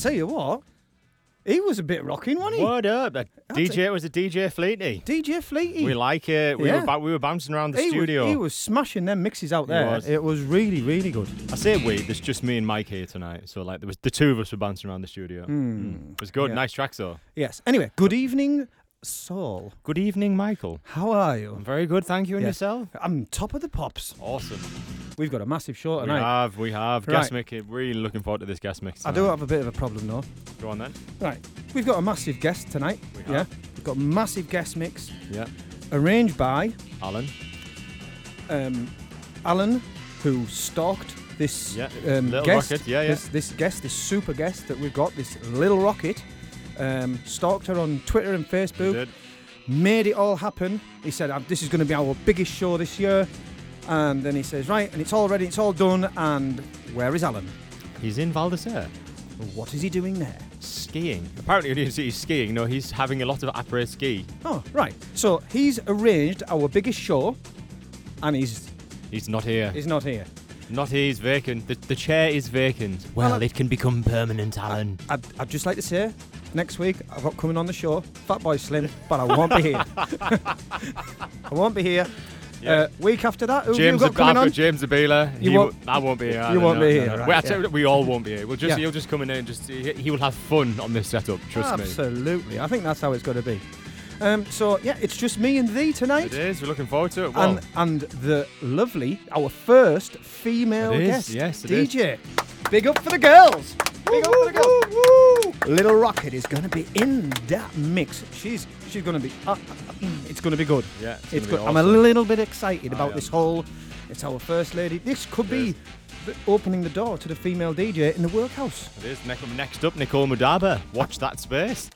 Tell you what. He was a bit rocking, wasn't he? What up? DJ it was a DJ Fleety. DJ Fleety. We like it. We Yeah. were ba- we were bouncing around the he studio. Was, he was smashing them mixes out there. was. It was really, really good. I say we. There's just me and Mike here tonight. So like there was the two of us were bouncing around the studio. Mm. It was good. Nice tracks though. Yes. Anyway, good evening, Saul. Good evening, Michael. How are you? I'm very good, thank you. And Yeah. yourself? I'm top of the pops. Awesome. We've got a massive show We tonight. have, we have. Guest mix. Really looking forward to this guest mix. I do tonight. have a bit of a problem though. Go on then. Right. We've got a massive guest tonight. We yeah. We've got a massive guest mix Yeah. arranged by Alan. um, Alan, who stalked this Yeah, um, Little guest, Rockit, yeah, yeah. This, this guest, this super guest that we've got, this little rocket. Um, stalked her on Twitter and Facebook, made it all happen. He said, "Uh, "This is going to be our biggest show this year," and then he says, "Right, and it's all ready, it's all done." And where is Alan? He's in Val d'Isere. What is he doing there? Skiing. Apparently, he's, he's skiing. No, he's having a lot of après ski. Oh, right. So he's arranged our biggest show, and he's He's not here. he's not here. Not here. He's vacant. The, the chair is vacant. Well, Well, it can become permanent, Alan. I'd, I'd just like to say, next week I've got coming on the show, Fatboy Slim, but I won't be here. I won't be here. Yeah. Uh, week after that, who have you James, got I've coming got on? James Abela. You He won't- w- I won't be here. you either, won't no, be no, here, no. right, We, I yeah. tell you, we all won't be here. We'll just Yeah. he'll just come in and just he, he will have fun on this setup. Trust me. Absolutely. I think that's how it's got to be. Um, so yeah, it's just me and thee tonight. It is. We're looking forward to it. Well, And and the lovely, our first female It is, guest, yes, it is. DJ. Big up for the girls. Big up for the girls. Little Rockit is going to be in that mix. She's she's going to be. Uh, uh, it's going to be good. yeah, it's, It's good. be I'm a little bit excited I about am. this whole. It's our first lady. This could It be is. opening the door to the female DJ in the workhouse. It is. Next up, Nicole Moudaber. Watch that space.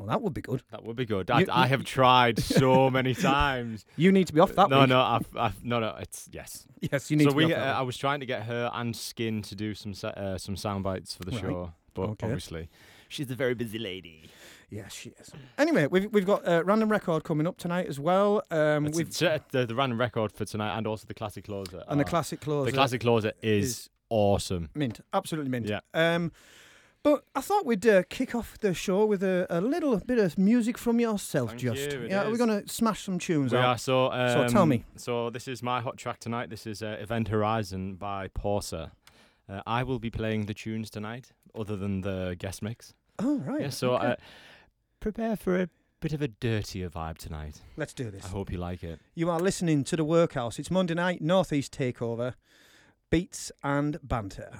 Oh, that would be good. That would be good. I, You- I have tried so many times. You need to be off that. no, week. no, I've, I've, no, no. It's yes. Yes, you need So to be we, uh, I was trying to get her and Skin to do some uh, some sound bites for the Right. show, but Okay. obviously she's a very busy lady. Yes, she is. Anyway, we've we've got a random record coming up tonight as well. Um, we've uh, the, the random record for tonight and also the classic closer. and the classic closer. The classic closer is, is- awesome. mint, absolutely mint. Yeah. Um, but I thought we'd uh, kick off the show with a, a little bit of music from yourself. Thank just you, yeah, we're gonna smash some tunes We out. are so. Um, So tell me. So this is my hot track tonight. This is uh, Event Horizon by Porser. Uh, I will be playing the tunes tonight, other than the guest mix. Oh right. Yeah, so okay. uh, prepare for a bit of a dirtier vibe tonight. let's do this. I hope you like it. You are listening to the Workhouse. It's Monday night, Northeast Takeover, beats and banter.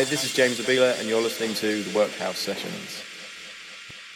Hi, this is James Abila, and you're listening to the Workhouse Sessions.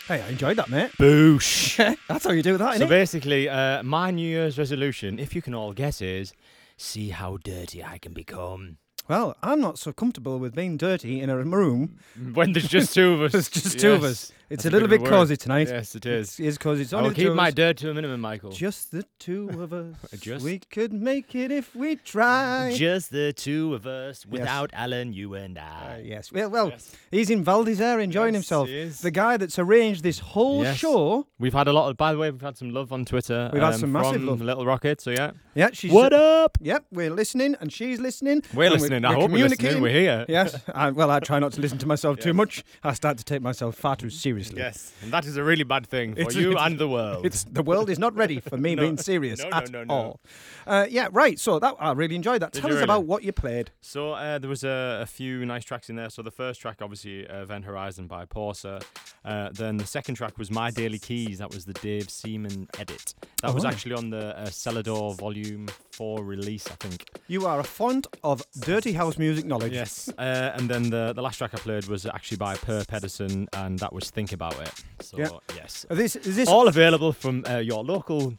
Hey, I enjoyed that, mate. Boosh. That's how you do that, so innit? basically, uh, my New Year's resolution, if you can all guess, is see how dirty I can become. Well, I'm not so comfortable with being dirty in a room. When there's just two of us. There's just two of us. It's That's a little bit bit word. cosy tonight. Yes, it is. It is cosy. It's only will keep my dirt to a minimum, Michael. Just the two of us. Just- We could make it if we tried. Just the two of us, without Alan, you and Uh, I. yes. Well, well Yes. he's in Val d'Isere enjoying Yes, himself. he is. The guy that's arranged this whole Yes. show. We've had a lot of, by the way, we've had some love on Twitter. We've had um, some massive from love. Little Rockit, so yeah. Yeah, she's. What up? Yep, we're listening and she's listening. We're and listening. I hope we're listening. We're here. Yes. I, well, I try not to listen to myself too much. I start to take myself far too seriously. Yes, and that is a really bad thing for It's- you it's- and the world. It's the world is not ready for me No. being serious No, no, at no, no. all. Uh, yeah, right. So that I really enjoyed that. Did Tell us really? about what you played. So uh, there was a, a few nice tracks in there. So the first track, obviously, uh, Event Horizon by Porser. Uh, then the second track was My Daily Keys. That was the Dave Seaman edit. That was Oh. actually on the uh, Selador Volume 4 release, I think. You are a font of dirty house music knowledge. Yes. Uh, and then the, the last track I played was actually by Per Pedersen, and that was Think About It. So, Yeah. yes. Are This is this. All available from uh, your local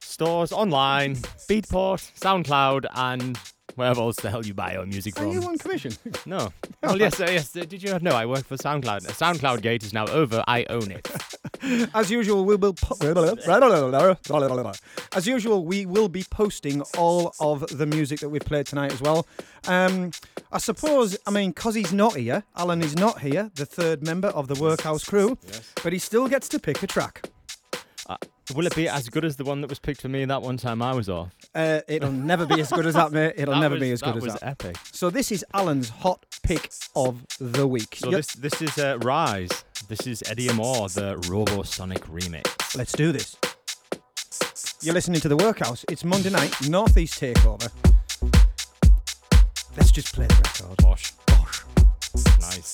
stores, online, Beatport, SoundCloud, and wherever else the hell you buy your music are from. you on commission? No. Well, yes, uh, yes. uh, Did you no? I work for SoundCloud. SoundCloud Gate is now over. I own it. As usual, we will. Po- As usual, we will be posting all of the music that we've played tonight as well. Um, I suppose, I mean, because he's not here, Alan is not here, the third member of the Workhouse crew, Yes. but he still gets to pick a track. Uh, will it be as good as the one that was picked for me that one time I was off? Uh, it'll never be as good as that, mate. It'll That never was- be as good that as was that. epic. So this is Alan's hot pick of the week. So this this is uh, Rise. This is Eddie Amador, the Robosonic remix. Let's do this. You're listening to the Workhouse. It's Monday night, Northeast Takeover. Let's just play the record. Bosh. Bosh. Nice.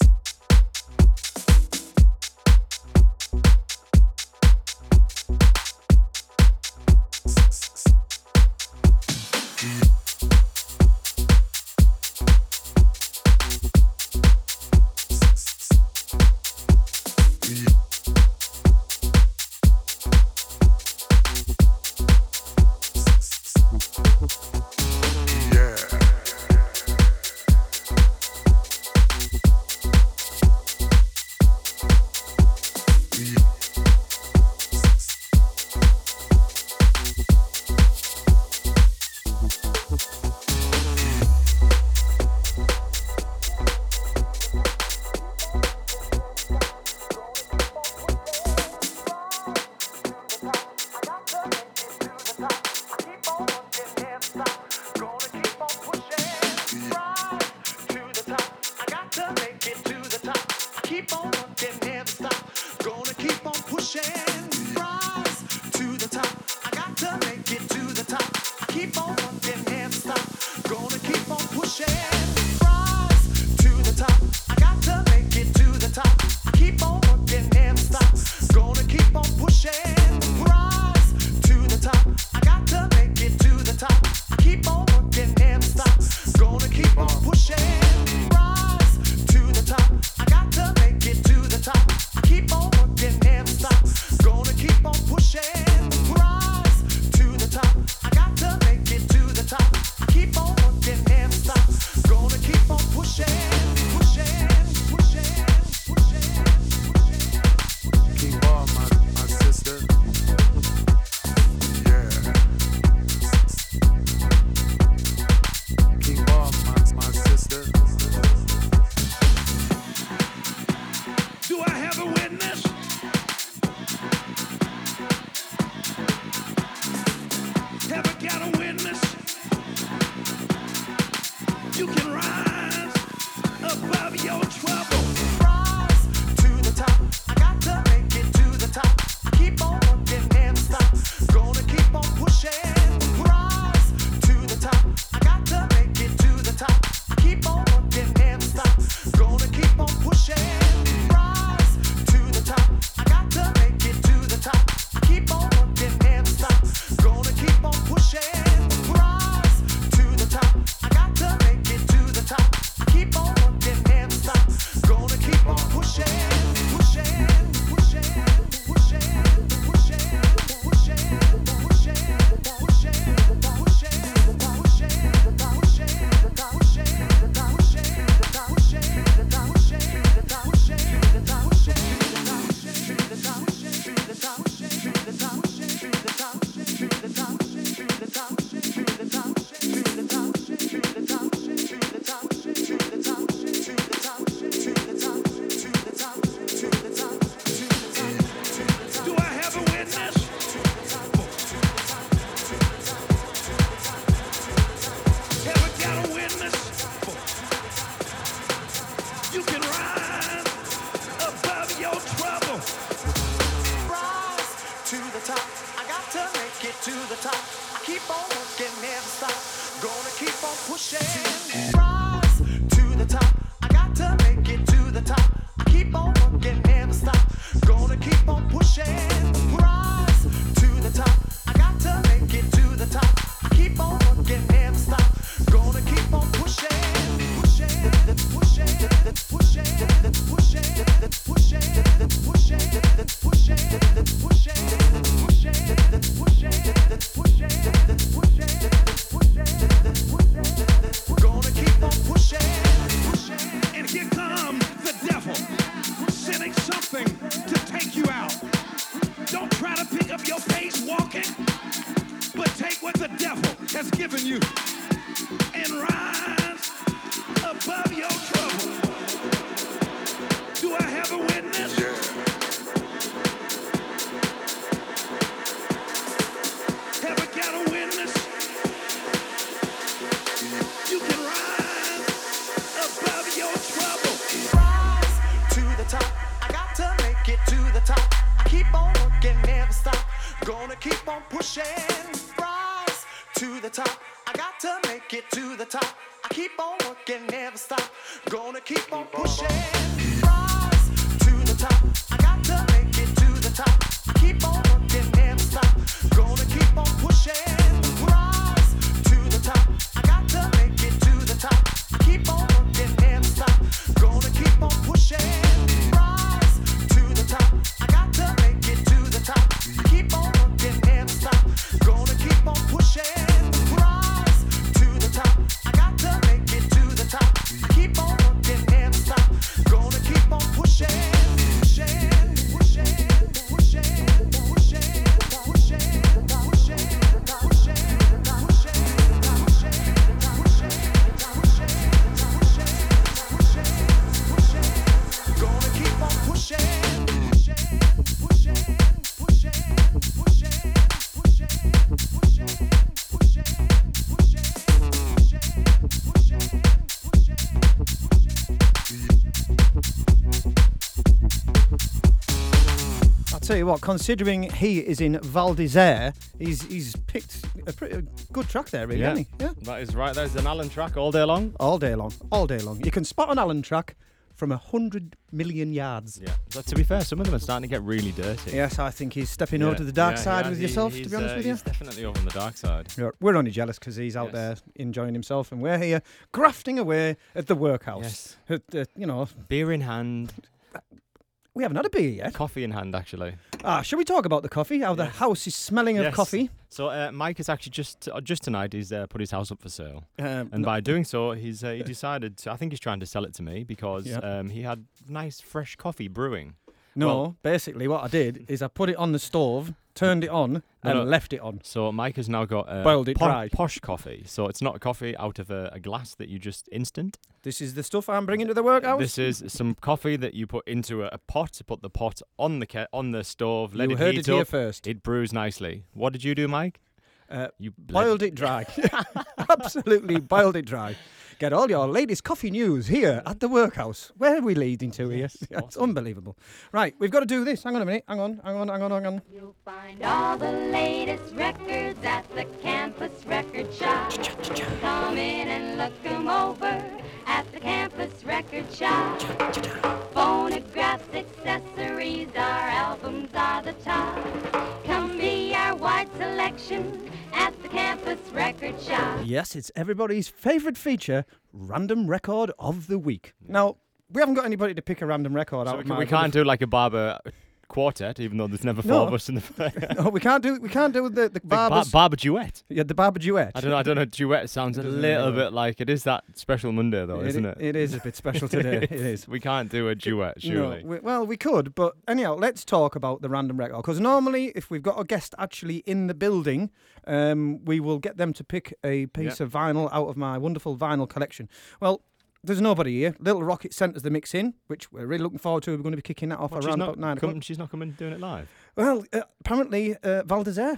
You what, considering he is in Val d'Isere, he's he's picked a pretty good track there, really, hasn't he? Yeah. That is right. There's an Allen track all day long. All day long, all day long. You can spot an Allen track from a hundred million yards. Yeah. But to be fair, some of them are starting to get really dirty. Yes, I think he's stepping Yeah, over to the dark yeah, side with He- yourself, to be honest uh, with you. He's definitely over on the dark side. We're only jealous because he's out Yes. there enjoying himself, and we're here grafting away at the workhouse. Yes. At the- you know, Beer in hand, we haven't had a beer yet. coffee in hand, actually. Ah, shall we talk about the coffee? How the Yes. house is smelling of Yes. coffee. So uh, Mike has actually just uh, just tonight he's uh, put his house up for sale, Um, and no- by doing so, he's uh, he decided. To, I think he's trying to sell it to me because Yeah. um, he had nice fresh coffee brewing. no, well- basically what I did is I put it on the stove, turned it on, No, and no. left it on. So Mike has now got uh, Boiled it po- dry. posh coffee. So it's not a coffee out of a, a glass that you just instant. This is the stuff I'm bringing to the workhouse. This is some coffee that you put into a, a pot. Put the pot on the ke- on the stove. Let you it heard heat it here first. It brews nicely. What did you do, Mike? Uh, You bled- boiled it dry. Absolutely boiled it dry. Get all your latest coffee news here at the workhouse. Where are we leading to here? It's unbelievable. Right, we've got to do this. Hang on a minute. Hang on, hang on, hang on, hang on. You'll find all the latest records at the campus record shop. Come in and look 'em over at the campus record shop. Phonographs, accessories, our albums are the top. Come wide selection at the campus record shop. Yes, it's everybody's favourite feature, random record of the week. Now, we haven't got anybody to pick a random record So out we, of can, my we can't do like a barber quartet, even though there's never four No. of us in the No, we can't do we can't do the the bar- barbers. barber duet. yeah, the barber duet. I don't know. I don't know. Duet sounds a doesn't little bit like it is that special Monday though, isn't it? It is a bit special today. it is. We can't do a duet, surely. No, we, well, we could, but anyhow, let's talk about the random record. Because normally, if we've got a guest actually in the building, um, we will get them to pick a piece Yeah. of vinyl out of my wonderful vinyl collection. Well, there's nobody here. Little Rockit sent us the mix in, which we're really looking forward to. We're going to be kicking that off What, around not about nine come- o'clock. She's not coming doing it live. Well, uh, apparently, uh,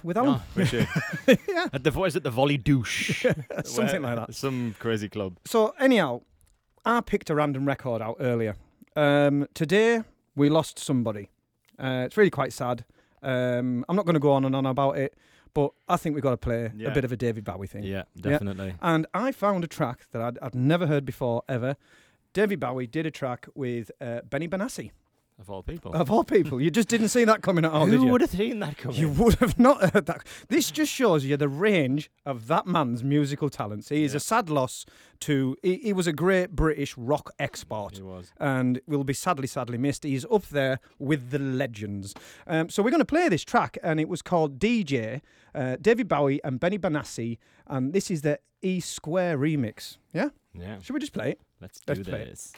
with Alan. Oh, is she? At the what is it? The Volley Douche. Something Where- like that. Some crazy club. So anyhow, I picked a random record out earlier. Um, today we lost somebody. Uh, it's really quite sad. Um, I'm not going to go on and on about it, but I think we've got to play Yeah. a bit of a David Bowie thing. Yeah, definitely. And I found a track that I'd, I'd never heard before ever. David Bowie did a track with uh, Benny Benassi. Of all people. Of all people, you just didn't see that coming at all, did Who you? would have seen that coming? You would have not heard that. This just shows you the range of that man's musical talents. He is a sad loss to. He, he was a great British rock export. He was. And will be sadly, sadly missed. He's up there with the legends. Um, so we're going to play this track, and it was called DJ, uh, David Bowie and Benny Benassi, and this is the E Square remix. Yeah? Yeah. Should we just play it? Let's Let's do it. this.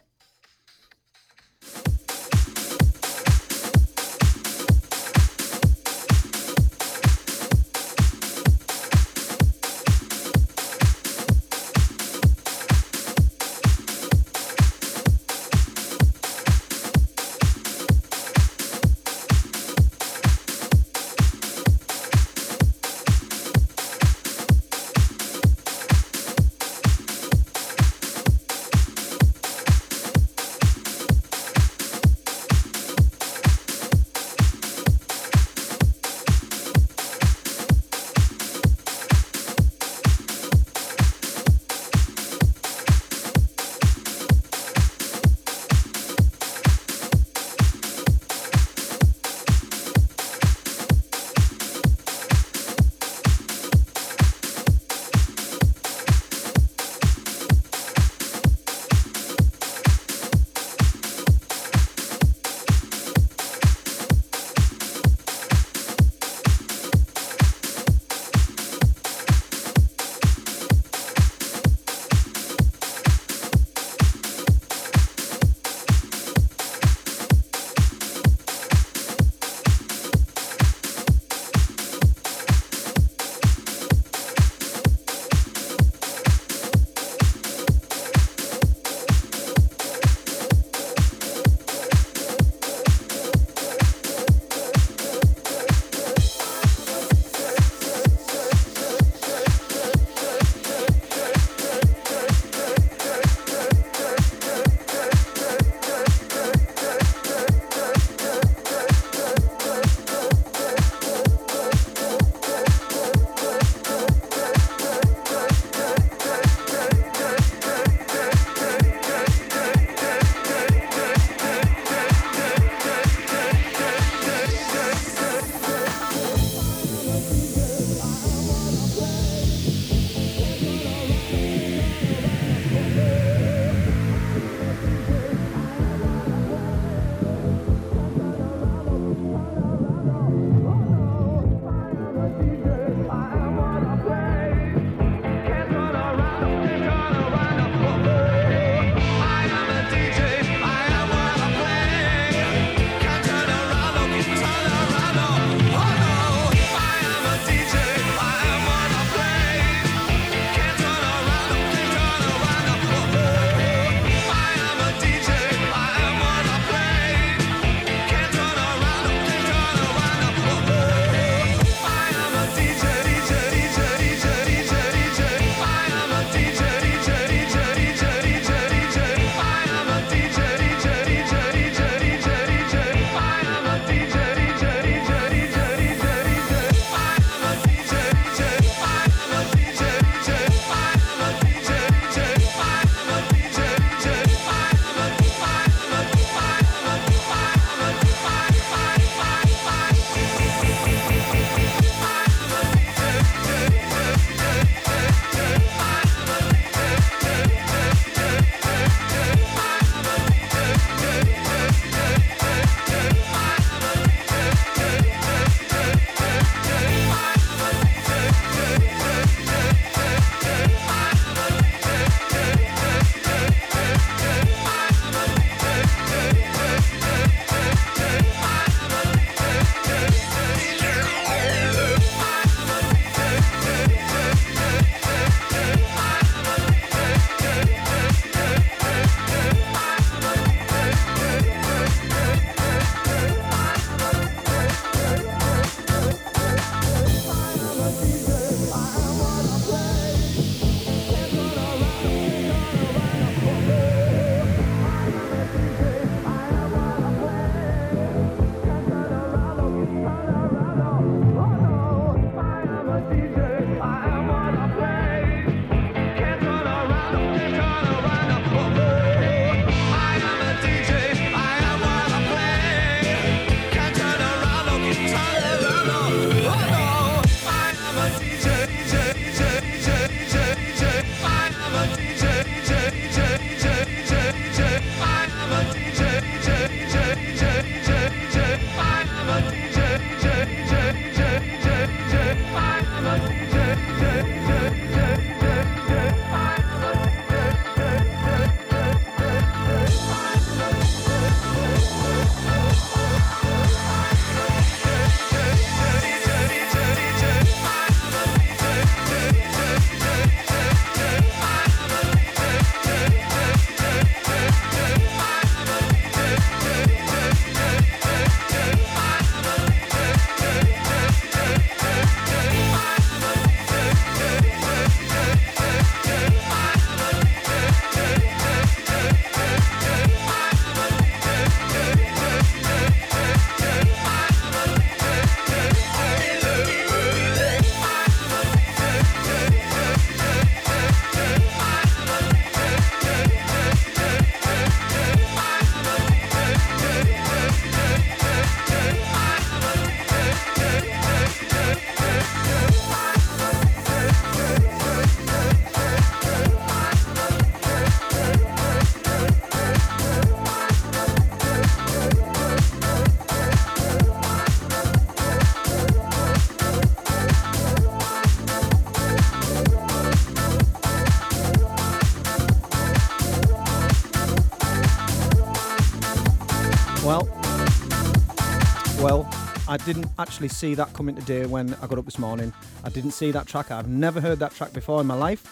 Didn't actually see that coming today when I got up this morning. I didn't see that track. I've never heard that track before in my life.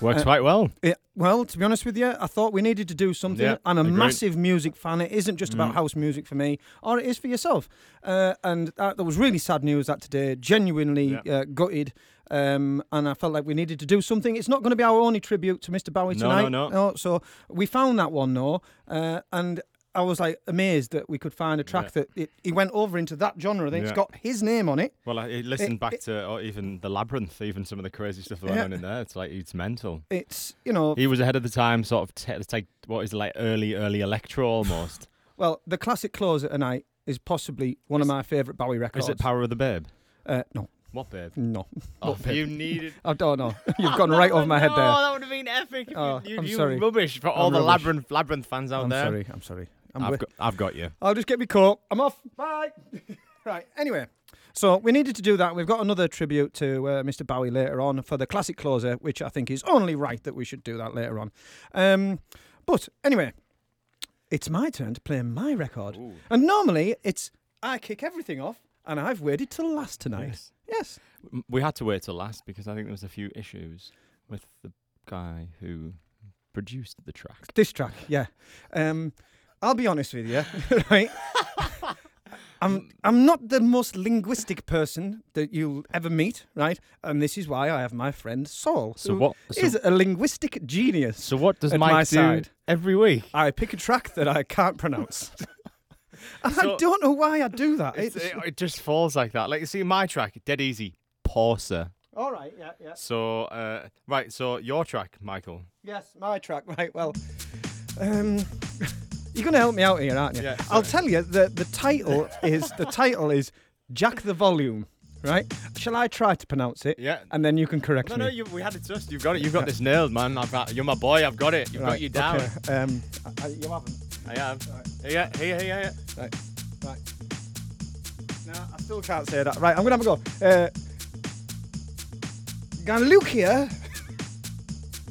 Works Uh, quite well. It, well, to be honest with you, I thought we needed to do something. Yeah, I'm a agreed. massive music fan. It isn't just about Mm. house music for me, or it is for yourself. Uh, and that, that was really sad news that today. Genuinely uh, gutted. Um, and I felt like we needed to do something. It's not going to be our only tribute to Mr. Bowie No, tonight. no, no. so we found that one, no. Uh, and I was like amazed that we could find a track Yeah. that it, he went over into that genre. That it's got his name on it. Well, I listened It- back it- to or even the labyrinth, even some of the crazy stuff that went Yeah. on in there. It's like it's mental. It's you know He was ahead of the time, sort of. Take what is it, like early, early electro almost. Well, the classic closer tonight is possibly one of my favourite Bowie records. is it Power of the Babe? Uh, no. What babe? No. Oh, babe? you needed. I don't know. You've gone right over my head there. Oh, that would have been epic. If Oh, you, you, I'm you sorry. rubbish for all I'm the rubbish. labyrinth labyrinth fans out I'm there. sorry. I'm sorry. I'm I've got, I've got you. I'll just get me coat. I'm off. Bye. right. Anyway, so we needed to do that. We've got another tribute to uh, Mr. Bowie later on for the classic closer, which I think is only right that we should do that later on. Um, but anyway, it's my turn to play my record, and normally it's I kick everything off, and I've waited till last tonight. Yes. Yes. We had to wait till last because I think there was a few issues with the guy who produced the track. This track, yeah. Um, I'll be honest with you, right? I'm I'm not the most linguistic person that you'll ever meet, right? And this is why I have my friend Saul, So who what- so- is a linguistic genius. So what does Mike my do side. every week? I pick a track that I can't pronounce. and I don't know why I do that. It, it just falls like that. Like you see my track, dead easy, Porser. all right, yeah, yeah. So uh, right, so your track, Michael. Yes, my track. Right. Well, um, you're going to help me out here, aren't you? Yeah, I'll tell you the the title is the title is Jack the Volume. Right? Shall I try to pronounce it? Yeah. And then you can correct No, me. no, you, we had it just. You've got it. You've got this nailed, man. I've got, you're my boy. I've got it. You've got you down. okay, Um, I, I- you haven't. I have. Yeah, here, here, here. Right. Right. No, I still can't say that. Right. I'm gonna have a go. Uh, Ganlucia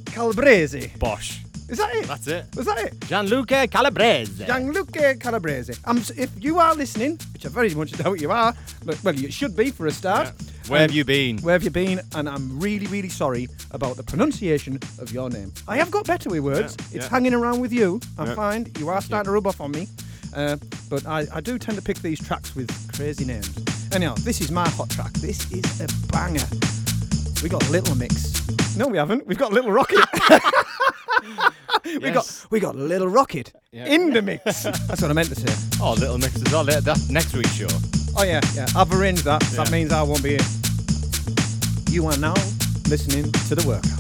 Calabrese. Bosh. Is that it? That's it. Was that it? Gianluca Calabrese. Gianluca Calabrese. Um, if you are listening, which I very much doubt you are, but well, you should be for a start. Where have Um, you been? Where have you been? And I'm really, really sorry about the pronunciation of your name. I have got better with words. Yeah, it's yeah. hanging around with you. I Yeah. find you are starting to rub off on me. Uh, but I, I do tend to pick these tracks with crazy names. Anyhow, this is my hot track. This is a banger. We got Little Mix. No, we haven't. We've got Little Rockit. we got Yes. we got Little Rockit Yeah. in the mix. That's what I meant to say. Oh, little mixes. Oh, that, that's next week's show. Oh yeah, yeah. I've arranged that. That Yeah. means I won't be here. You are now listening to the workout.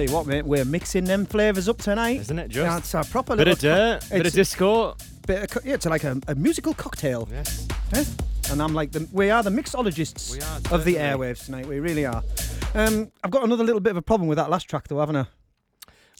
Tell you what, mate, we're mixing them flavours up tonight. Isn't it just? That's a proper Bit of dirt, bit of It's- disco. Bit of, yeah, it's like a, a musical cocktail. Yes. Yes. And I'm like, the, we are the mixologists are, of the airwaves tonight. We really are. Um, I've got another little bit of a problem with that last track, though, haven't I?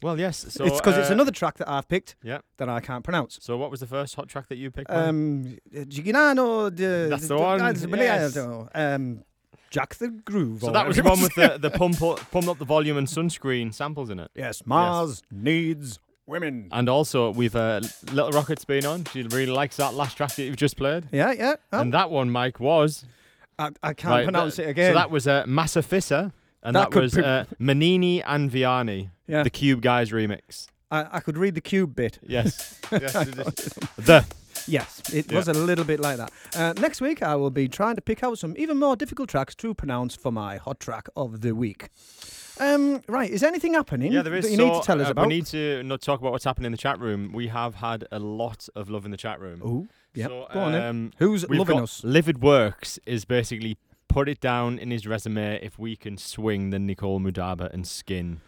Well, yes. So it's because it's uh, another track that I've picked Yeah. that I can't pronounce. So what was the first hot track that you picked? Um, Giginano. That's the de- one, yes. Um, Jack the Groove. so that was the one with the the pump up, pump up the volume and sunscreen samples in it. Yes, Mars needs women. And also we've uh, Little Rockit's been on. She really likes that last track that you've just played. Yeah, yeah. Oh, And that one, Mike, was I, I can't right, pronounce that- it again. So that was uh, Massa Fissa, and That that, was be- uh, Manini and Viani, Yeah. the Cube Guys remix. I, I could read the cube bit. Yes. yes the. Yes, it Yeah. was a little bit like that. Uh, next week, I will be trying to pick out some even more difficult tracks to pronounce for my hot track of the week. Um, right, is anything happening Yeah, there is. that you so, need to tell us uh, about? We need to not talk about what's happening in the chat room. We have had a lot of love in the chat room. Ooh, yeah. So, Go on um, Who's loving us? Livid Works is basically put it down in his resume if we can swing the Nicole Moudaber and skin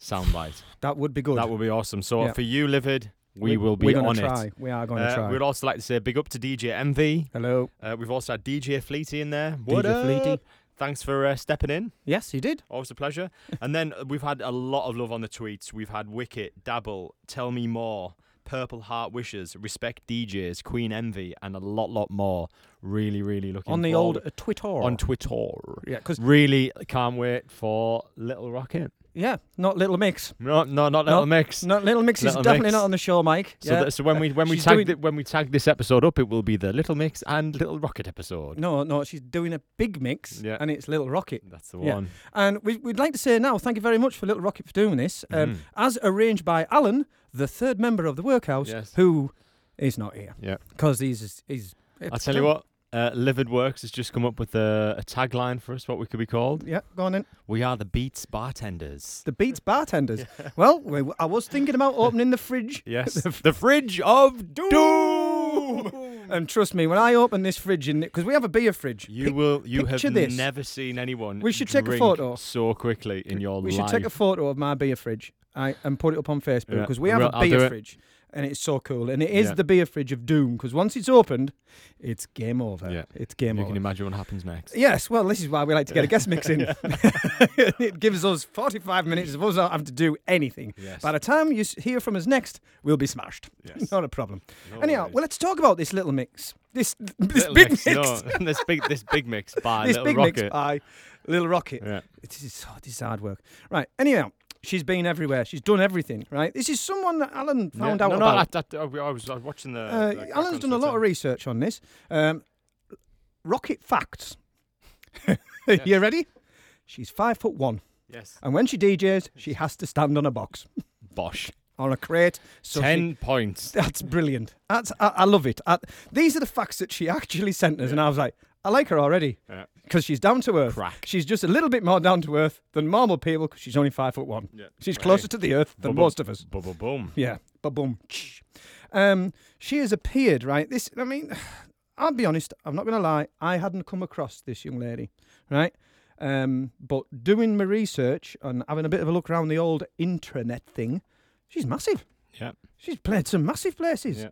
soundbite. That would be good. That would be awesome. So Yeah. for you, Livid, we, We- will be on try. it. We are gonna Uh, try. We'd also like to say big up to DJ MV. Hello. Uh, we've also had DJ Fleety in there. What DJ Fleety. Thanks for uh, stepping in. Yes, you did. Always a pleasure. and then we've had a lot of love on the tweets. We've had Wicket, Dabble, Tell Me More, Purple Heart Wishes, Respect DJs, Queen Envy, and a lot, lot more. Really, really looking On the forward- old uh, Twitter. on Twitter. yeah, because really can't wait for Little Rockit. Yeah, not Little Mix. No, no, not Little Mix. Not Little Mix is definitely Mix. not on the show, Mike. So, yeah. that, so when we when we She's tag doing- thi- when we tag this episode up, it will be the Little Mix and Little Rockit episode. No, no, she's doing a big mix, Yeah. and it's Little Rockit. That's the Yeah. one. And we, we'd like to say now, thank you very much for Little Rockit for doing this. Um, Mhm. As arranged by Alan, the third member of the workhouse, Yes. who is not here. Yeah. Because he's, he's. I'll tell you what. Uh, Livid Works has just come up with a, a tagline for us. What we could be called. Yeah, go on in. We are the Beats bartenders. The Beats bartenders. Well, we, I was thinking about opening the fridge. Yes. the, the fridge of doom. And trust me, when I open this fridge, in because we have a beer fridge, You pic- will. You have this. never seen anyone. We should take a photo. so quickly in your We life. should take a photo of my beer fridge right, and put it up on Facebook Yeah, because we have will- a I'll do beer it. fridge and it's so cool. And it is Yeah. the beer fridge of doom because once it's opened, it's game over. Yeah. It's game You over. You can imagine what happens next. Yes, well, this is why we like to get a guest mix in. it gives us 45 minutes of us not having to do anything. Yes. By the time you hear from us next, we'll be smashed. Yes. Not a problem. No Anyhow, worries. well, let's talk about this little mix. This this Little big mix, mix. No, this big this big mix by this Little big Rockit. mix by Little Rockit. Yeah. It is oh, this is hard work. Right. Anyhow, she's been everywhere. She's done everything. Right. This is someone that Alan found yeah. out no, about. No, that, that, I was, I was watching the. Uh, the Alan's done a lot of research on this. Um, rocket facts. you ready? She's five foot one, Yes. and when she DJs, she has to stand on a box, Bosh. on a crate. So she- Ten points. that's brilliant. That's I, I love it. I, these are the facts that she actually sent us, and I was like, I like her already Yeah. because she's down to earth. Crack. She's just a little bit more down to earth than normal people because she's only five foot one. Yeah. She's Right. closer to the earth than Bubble- most of us. Bubble boom. Yeah, but boom. Um, she has appeared, right? This, I mean, I'll be honest, I'm not going to lie, I hadn't come across this young lady, right? Um, but doing my research and having a bit of a look around the old intranet thing, she's massive. Yeah. She's played some massive places. Yeah.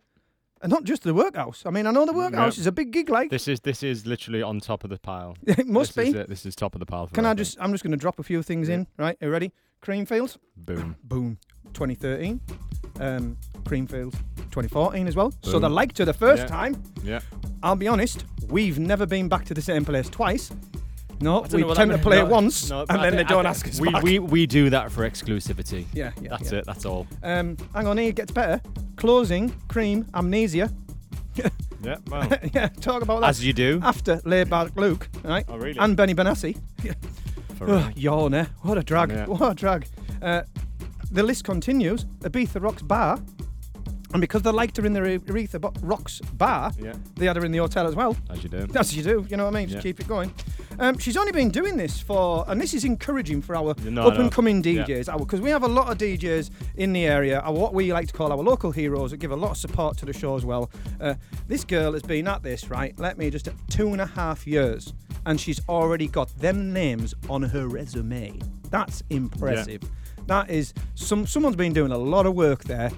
And not just the workhouse. I mean, I know the workhouse is a big gig, like. This is this is literally on top of the pile. it must this be. Is it. This is top of the pile. For Can I just, I'm just going to drop a few things in, right? Are you ready? Creamfields, boom? boom. 2013. Um, Creamfields, 2014 as well. So Boom. they liked her the first Yeah. time. Yeah. I'll be honest, we've never been back to the same place twice. No, we know tend to play No, it once no, and then they think- I don't think ask us we, back. We we do that for exclusivity. yeah, yeah. That's yeah. it. That's all. Um, hang on, here it gets better. Closing, cream, amnesia. Yeah. Well, yeah, talk about that. as you do. After Laidback Luke, right? Oh, really? And Benny Benassi. For Oh, yawn, eh? What a drag. Yeah. What a drag. Uh, the list continues. Ibiza Rocks Bar. And because they liked her in the Aretha Bo- Rocks Bar, Yeah. they had her in the hotel as well. As you do. As you do, you know what I mean? Just Yeah. keep it going. Um, she's only been doing this for, and this is encouraging for our No, up and coming Yeah. DJs, because we have a lot of DJs in the area, our, what we like to call our local heroes that give a lot of support to the show as well. Uh, this girl has been at this, right? Let me just, two and a half years, and she's already got them names on her resume. That's impressive. That is some someone's been doing a lot of work there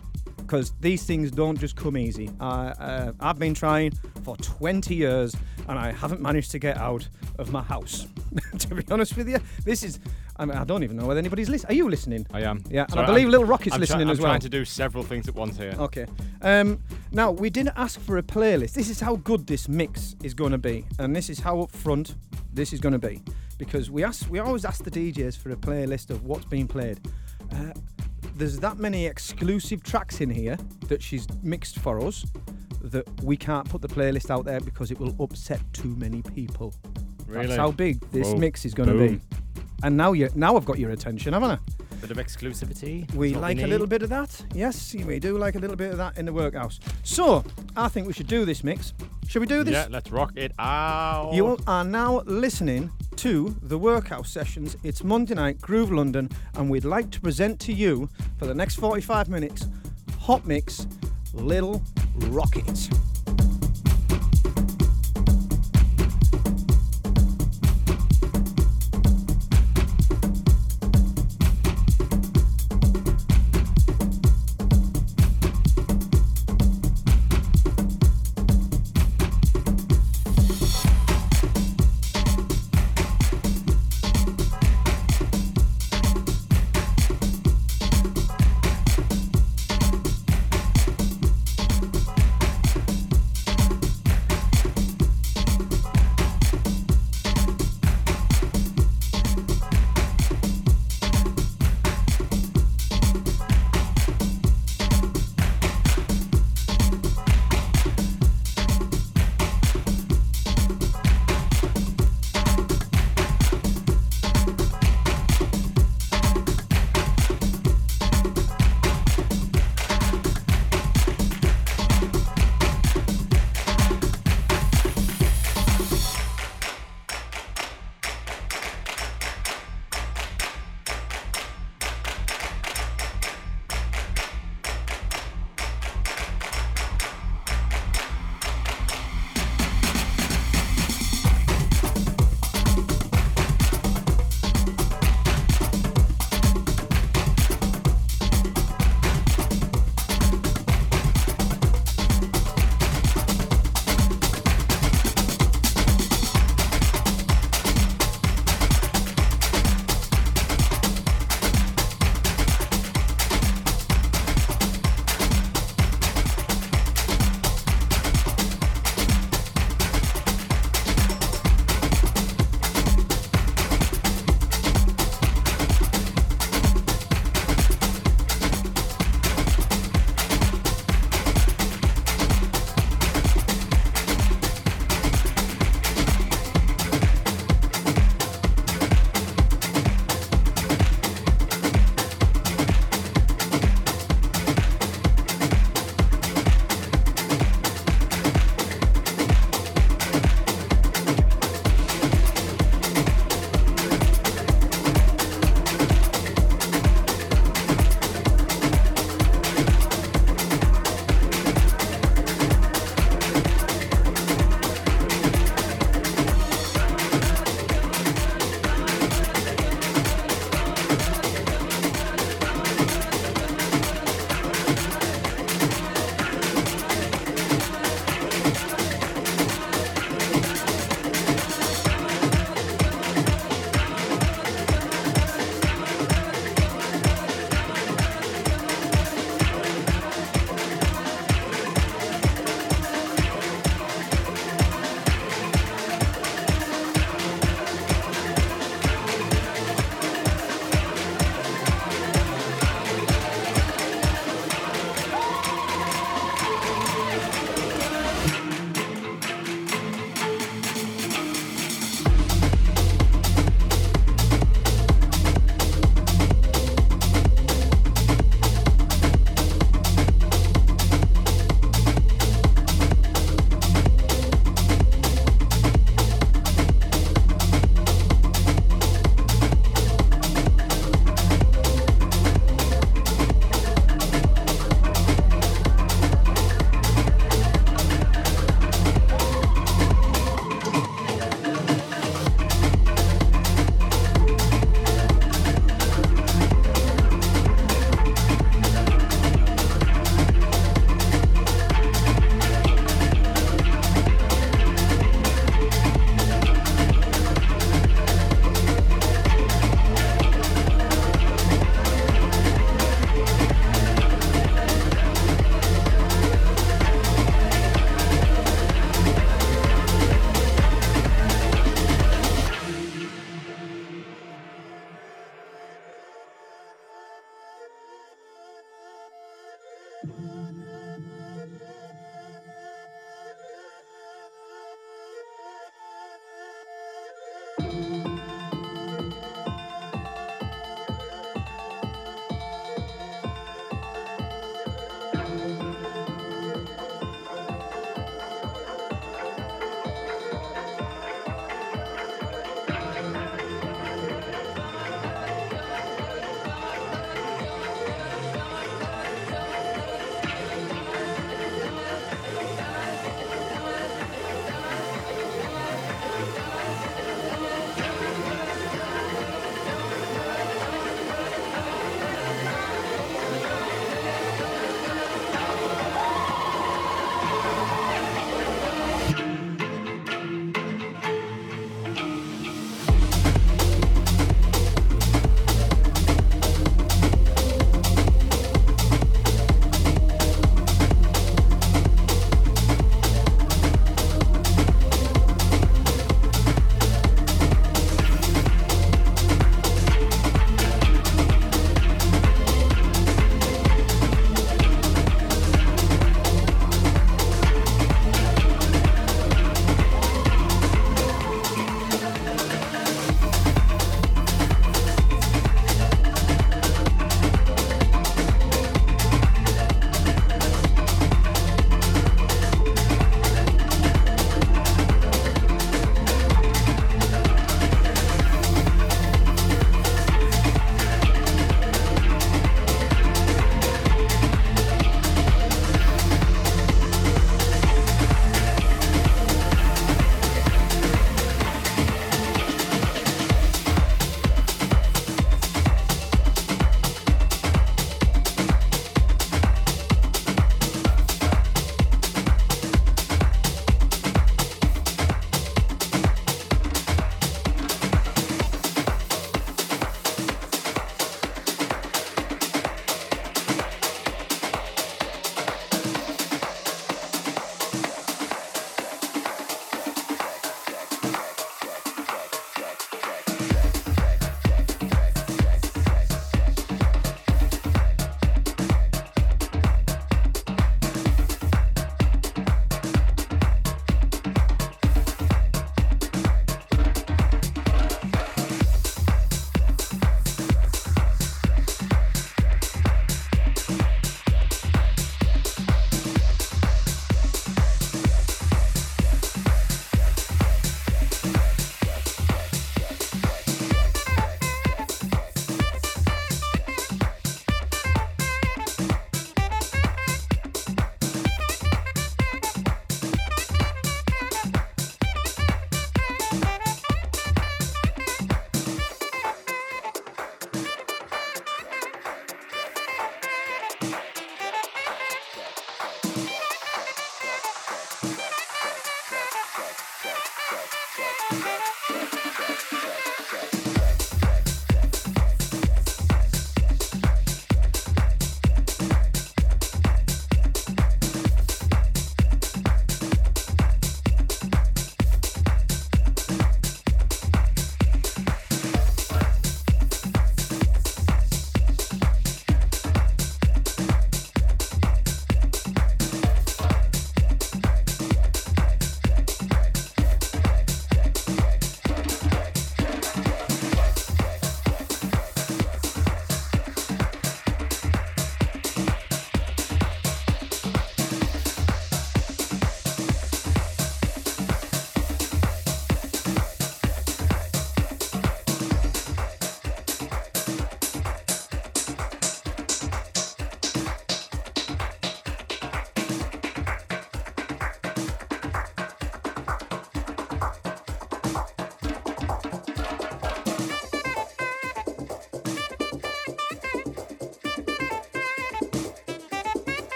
because these things don't just come easy. Uh, uh, I've been trying for 20 years and I haven't managed to get out of my house. to be honest with you, this is. I, mean, I don't even know whether anybody's listening. Are you listening? I am. Yeah, and I believe I'm- Little Rockit's I'm try- listening I'm as well. trying to do several things at once here. Okay. Um, now we didn't ask for a playlist. This is how good this mix is going to be, and this is how upfront this is going to be, because we ask, we always ask the DJs for a playlist of what's being played. Uh, there's that many exclusive tracks in here that she's mixed for us that we can't put the playlist out there because it will upset too many people. Really? That's how big this Whoa. mix is going to be. And now you now I've got your attention, haven't I? Bit of exclusivity. We like a little bit of that. Yes, we do like a little bit of that in the workhouse. So, I think we should do this mix. Should we do this? Yeah, let's rock it out. You are now listening to the Workhouse Sessions. It's Monday night, Groove London, and we'd like to present to you for the next 45 minutes Hot Mix Little Rockit.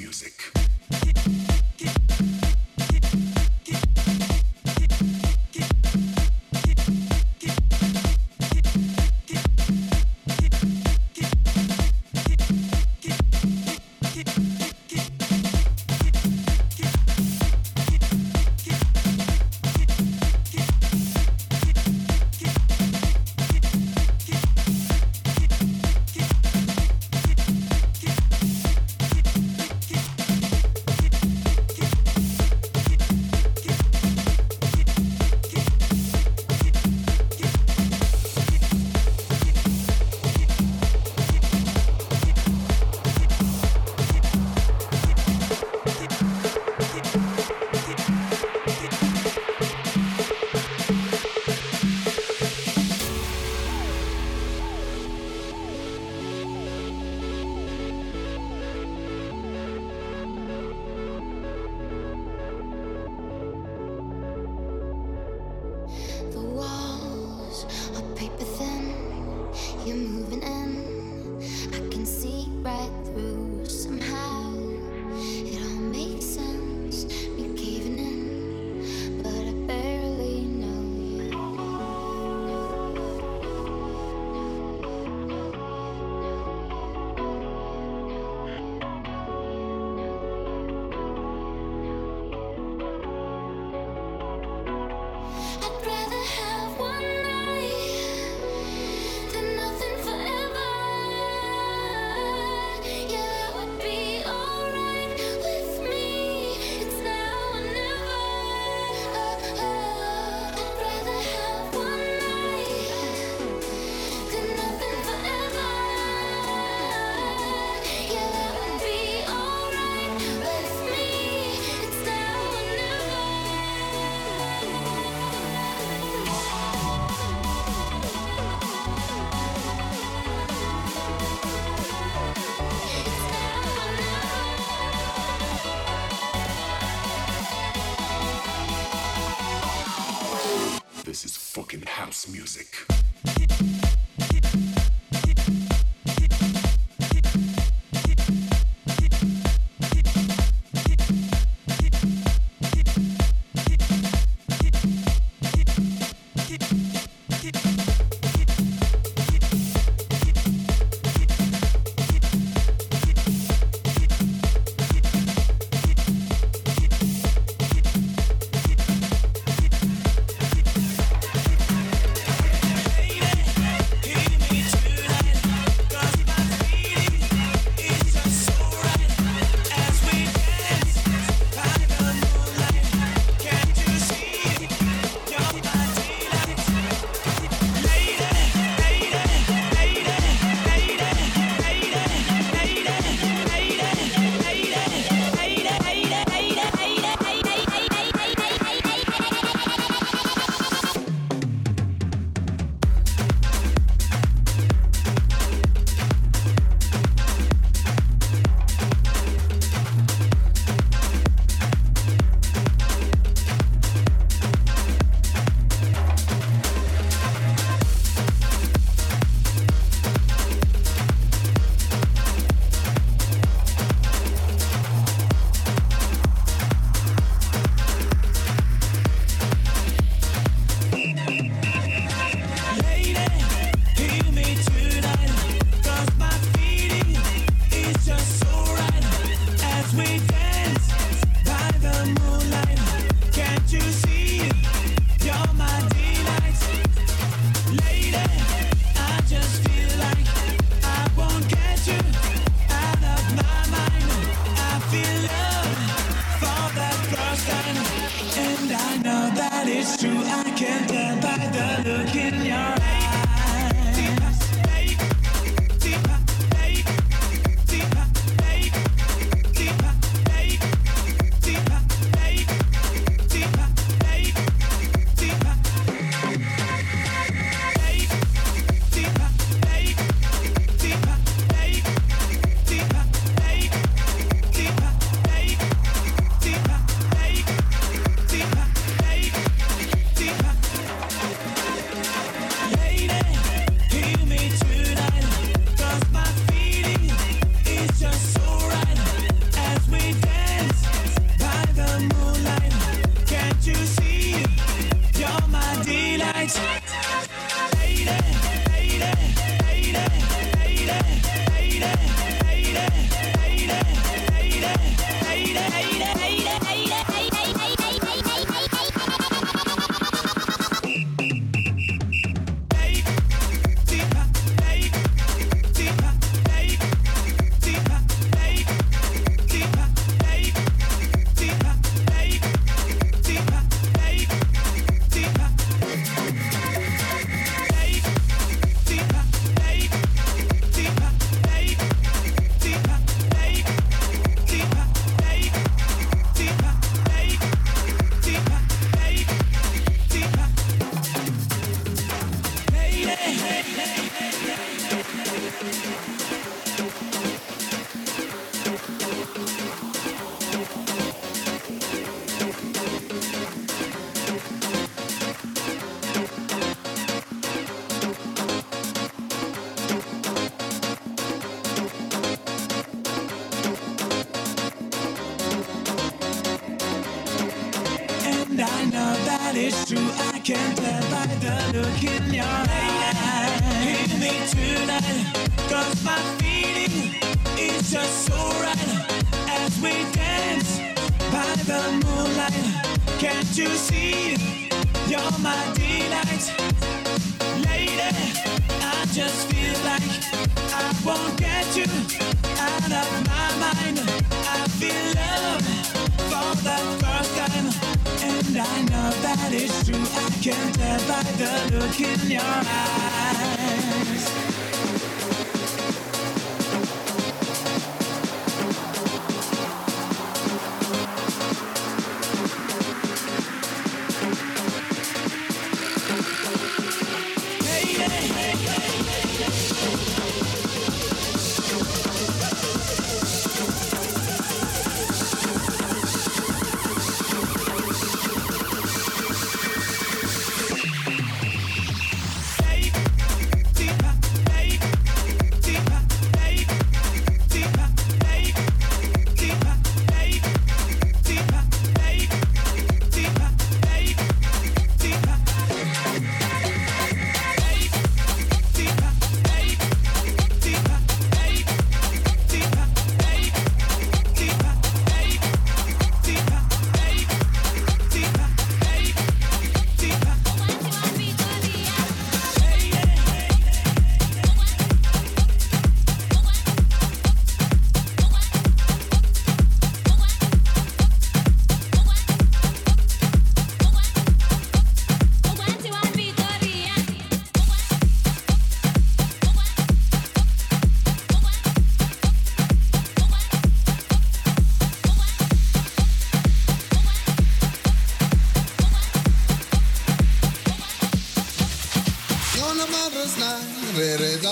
Music.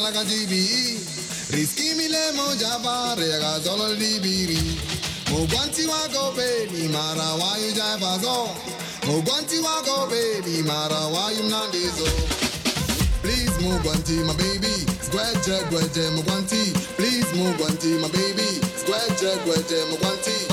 raga jibiri. Riski mi mo java zolo libiri. Mo baby mara wa you java zo. Mo gwanti wa baby mara. Please mo my baby. Square gweje mo gwanti. Please mo my baby. Gweje mo.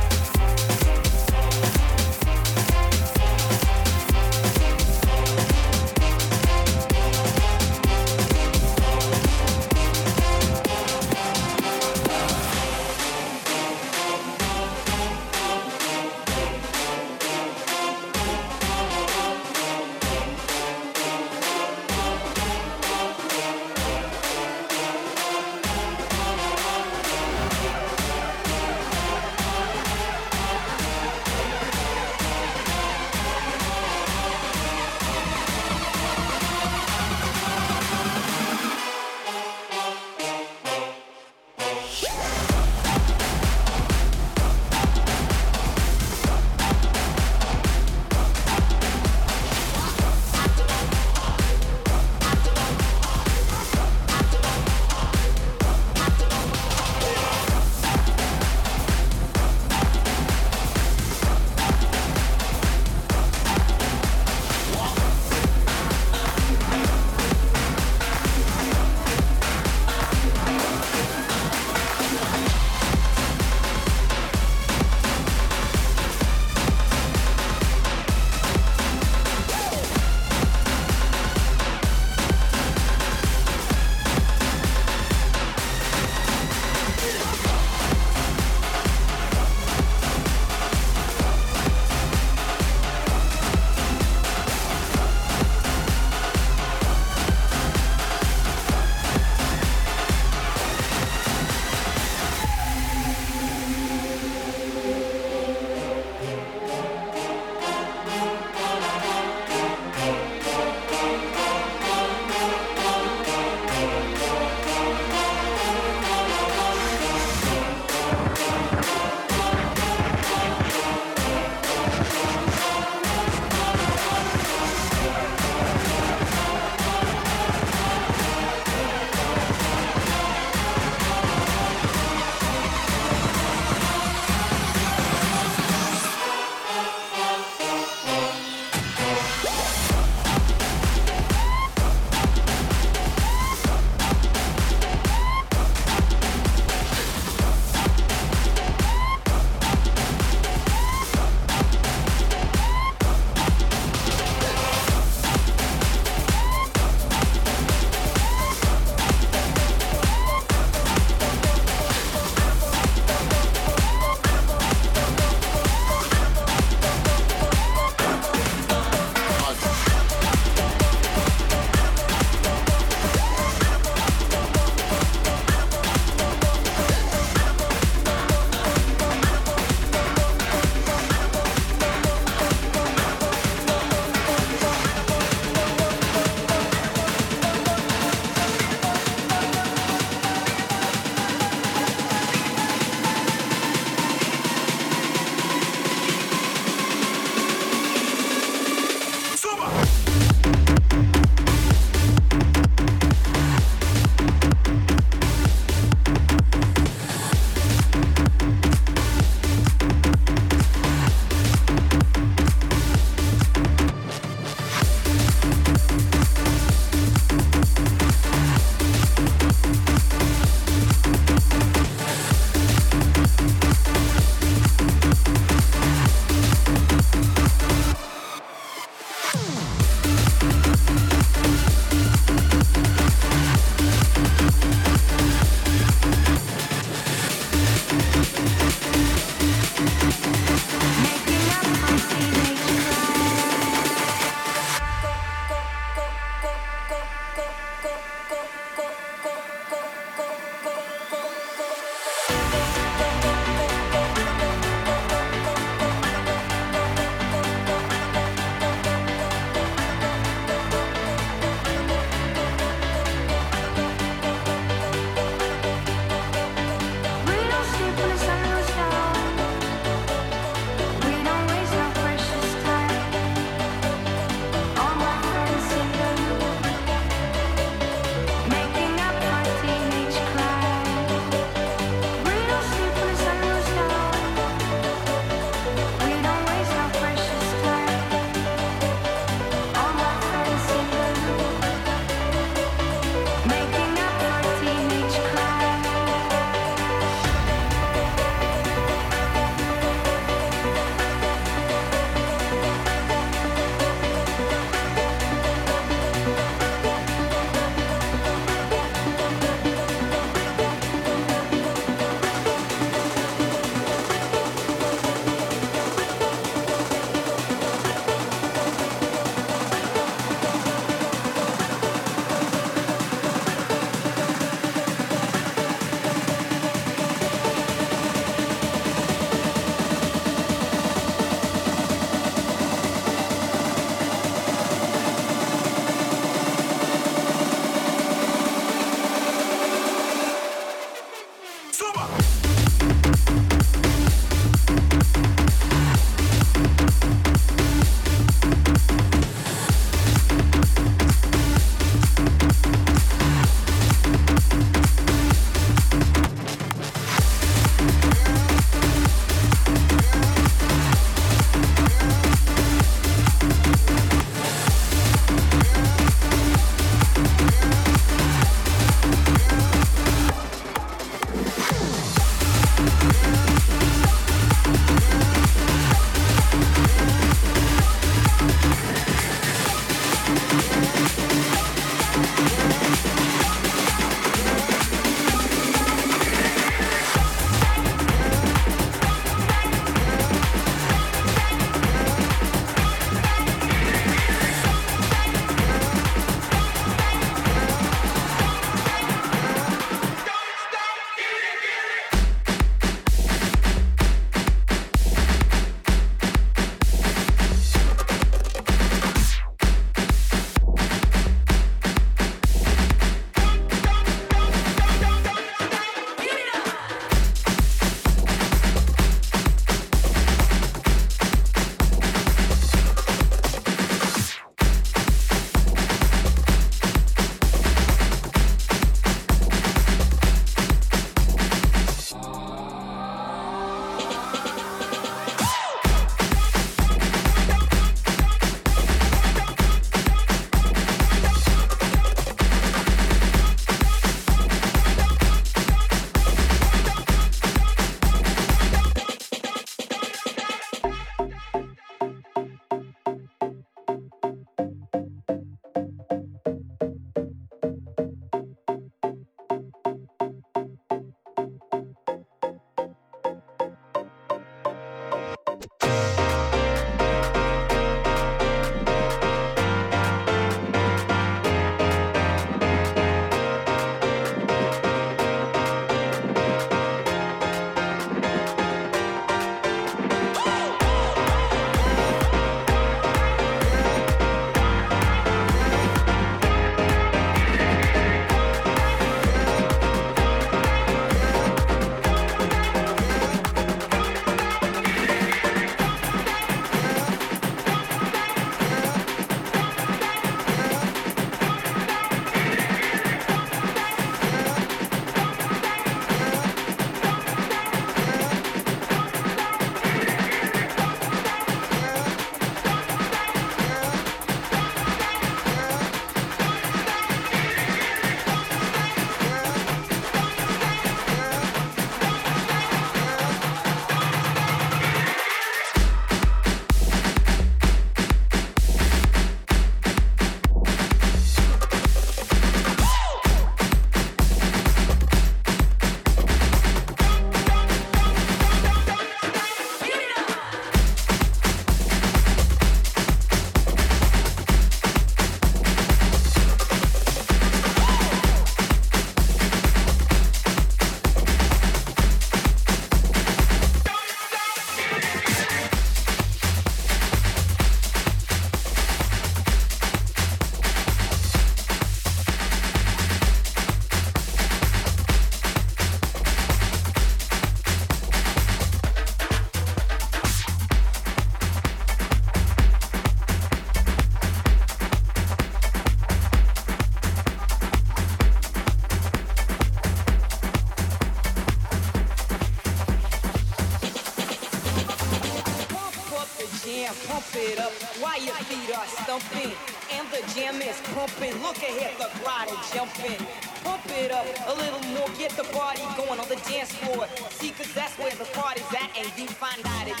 Stumping. And the jam is pumping. Look ahead, the crowd is jumping. Pump it up a little more, get the party going on the dance floor. See, cause that's where the party's at, and you find out it's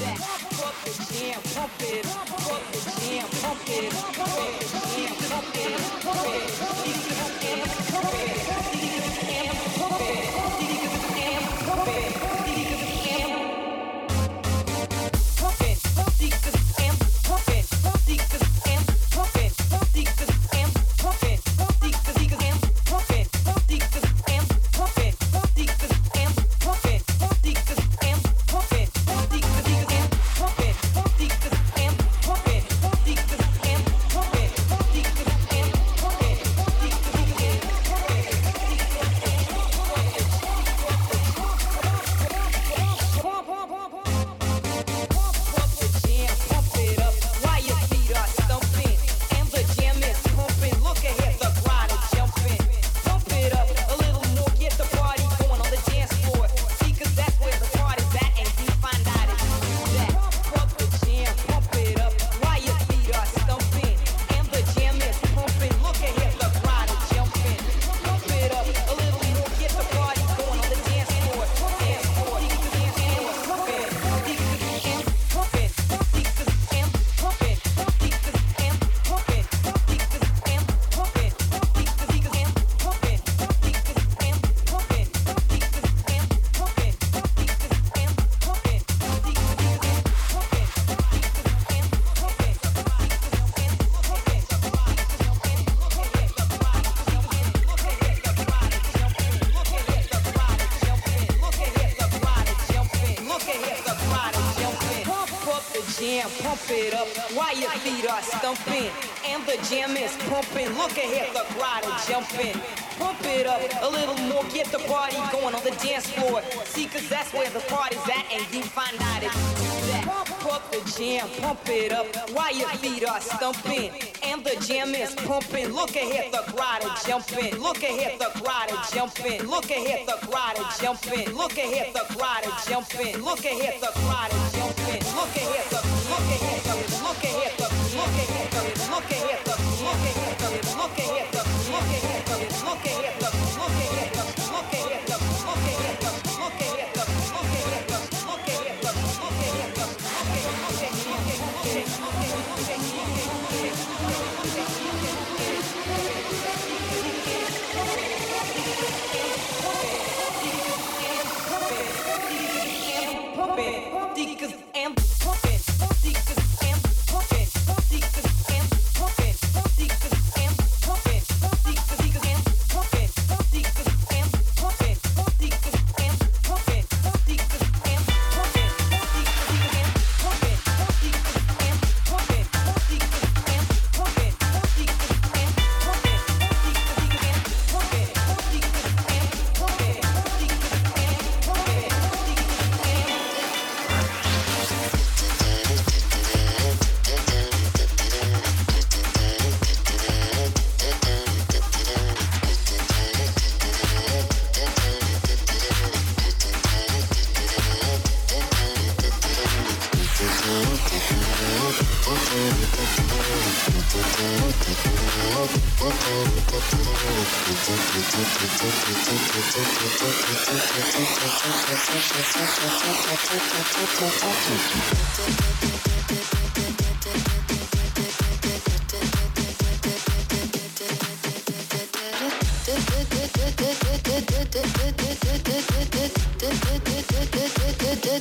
that. Pump the jam, pump it, pump the jam, pump it, pump pump it, pump it, pump it, party's at, and you find out it's that. Pump up the jam, pump it up while your feet are stumping. And the jam is pumping. Look ahead, the crowd is jumping. Look ahead, the crowd is jumping. Look ahead, the crowd is jumping. Look ahead, the crowd is jumping. Look ahead, the crowd is jumping. Look ahead, the look ahead, the look ahead, the look ahead,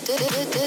do do do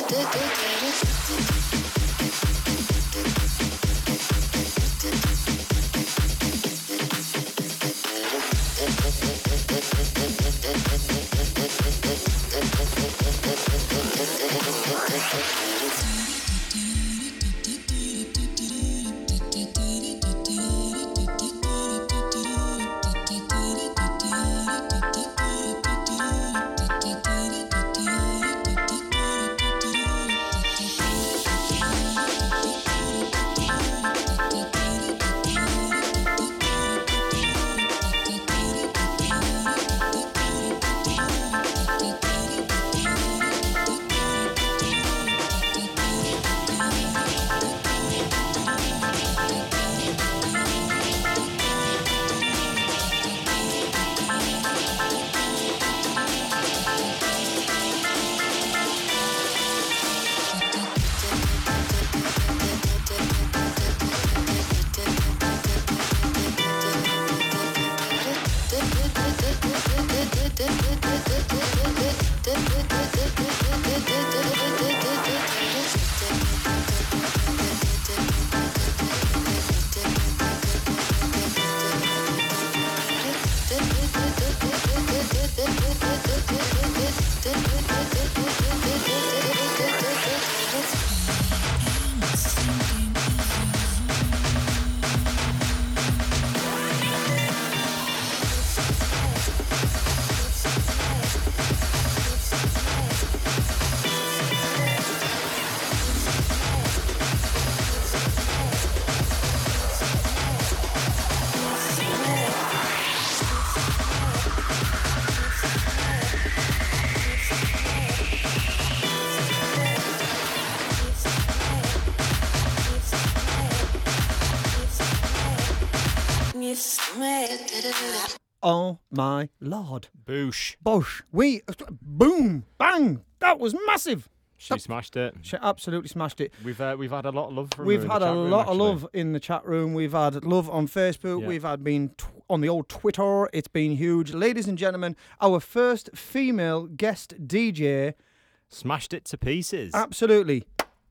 my lord. Boosh. Bosh. We. Boom. Bang. That was massive. She smashed it. She absolutely smashed it. We've uh, we've had a lot of love from We've in the had a room, lot of love in the chat room. We've had love on Facebook. Yeah. We've had been tw- on the old Twitter. It's been huge. Ladies and gentlemen, our first female guest DJ. Smashed it to pieces. Absolutely.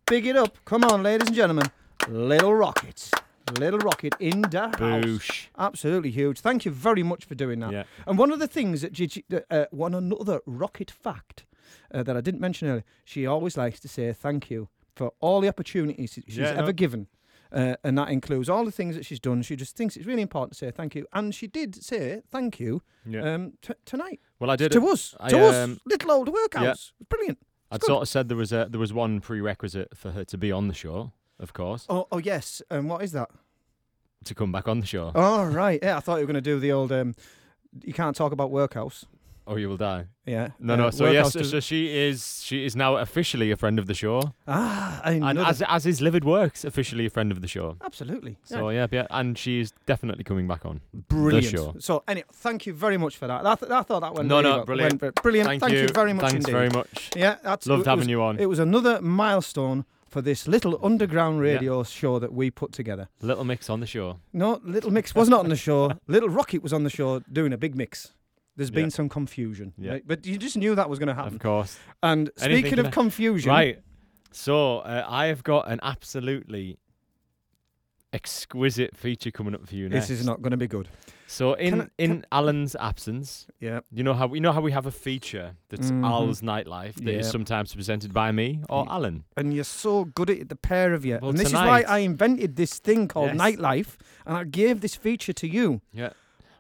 Big it up. Come on, ladies and gentlemen. Little Rockit. Little Rockit in the house. Absolutely huge. Thank you very much for doing that. Yeah. And one of the things that Gigi, uh, one another Rockit fact uh, that I didn't mention earlier, she always likes to say thank you for all the opportunities she's Yeah, ever no. given. Uh, and that includes all the things that she's done. She just thinks it's really important to say thank you. And she did say thank you Yeah. um, t- tonight. Well, I did To it- us. I, to us. um, Little old workhouse. yeah. It's brilliant. I'd good. sort of said there was a there was one prerequisite for her to be on the show, of course, Oh, oh yes. And what is that? to come back on the show. Oh, right. Yeah, I thought you were going to do the old. Um, you can't talk about workhouse. Or you will die. Yeah. No, uh, no. So yes, so, does- so she is she is now officially a friend of the show. Ah, I and know as that- as is Livid Works officially a friend of the show. Absolutely. So yeah, yeah, and she's definitely coming back on Brilliant. the show. So, anyway, thank you very much for that. I, th- I thought that went No, really no, well. brilliant. Went brilliant. Thank Thank, you. you. very much Thanks indeed. very much. Yeah, that's Loved having was- you on. It was another milestone for this little underground radio show that we put together. Little mix on the show. No, Little Mix was not on the show. Little Rockit was on the show doing a big mix. There's Yeah. been some confusion, Yeah. right? but you just knew that was going to happen. Of course. And Anything speaking of confusion, right? So uh, I have got an absolutely exquisite feature coming up for you next. this is not going to be good. So in I- in Alan's absence, Yeah. you know how we know how we have a feature that's Mhm. Al's nightlife that is Yeah. sometimes presented by me or Alan. And you're so good at it, the pair of you. Well, and this is why tonight- I invented this thing called Yes. Nightlife, and I gave this feature to you. Yeah.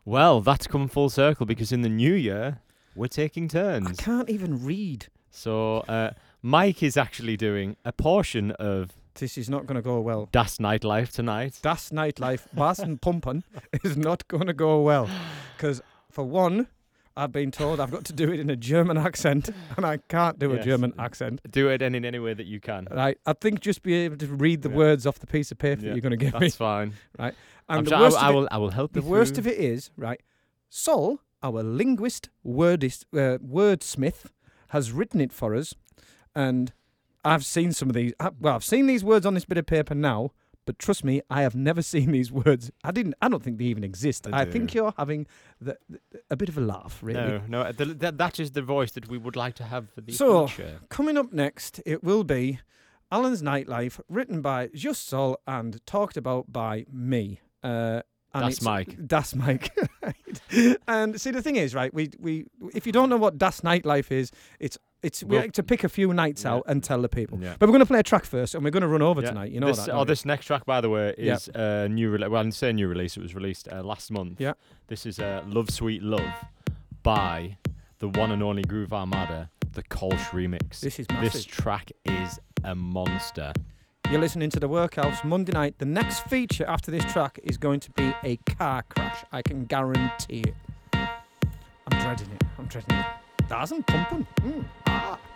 Well, that's come full circle because in the new year we're taking turns. I can't even read. So uh, Mike is actually doing a portion of This is not going to go well. Das Nightlife tonight. Das Nightlife, Bass and Pumping, is not going to go well. Because, for one, I've been told I've got to do it in a German accent, and I can't do a German accent. Do it in, in any way that you can. Right, I think just be able to read the Yeah. words off the piece of paper Yeah, that you're going to give me. That's fine. Right, I'm and the sure I worst will- I of it- will- I will help The worst through. of it is right. Sol, our linguist, wordist, uh, wordsmith, has written it for us, and I've seen some of these. I, well, I've seen these words on this bit of paper now, but trust me, I have never seen these words. I didn't. I don't think they even exist. I I think you're having the, the, a bit of a laugh, really. No, no, the, that, that is the voice that we would like to have for the So, future. coming up next, it will be Alan's Nightlife, written by Just Sol and talked about by me. Uh, and Das Mike. Das Mike. right. And see, the thing is, right? We we if you don't know what Das Nightlife is, it's it's we Well- like to pick a few nights Yeah. out and tell the people. Yeah. But we're going to play a track first, and we're going to run over Yeah. tonight. You know this, that. Oh, you? this next track, by the way, is a new. Rele- well, I didn't say new release. It was released uh, last month. Yeah. This is uh, "Love Sweet Love" by the one and only Groove Armada, the Kolsch remix. This is massive. This track is a monster. You're listening to the Workhouse Monday night. The next feature after this track is going to be a car crash. I can guarantee it. I'm dreading it. I'm dreading it. Das and pumping. Mm. Ah. Oh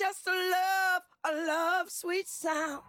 Just a love, a love, sweet sound.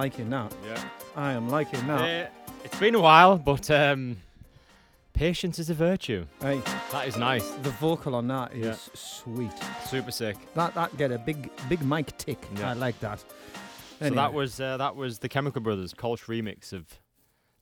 Liking that. Yeah. I am liking that. Uh, it's been a while, but um, patience is a virtue. Hey, That is nice. the vocal on that is Yeah. sweet. Super sick. That that get a big big mic tick. Yeah. I like that. So Anyway, that was uh, that was the Chemical Brothers Kolsch remix of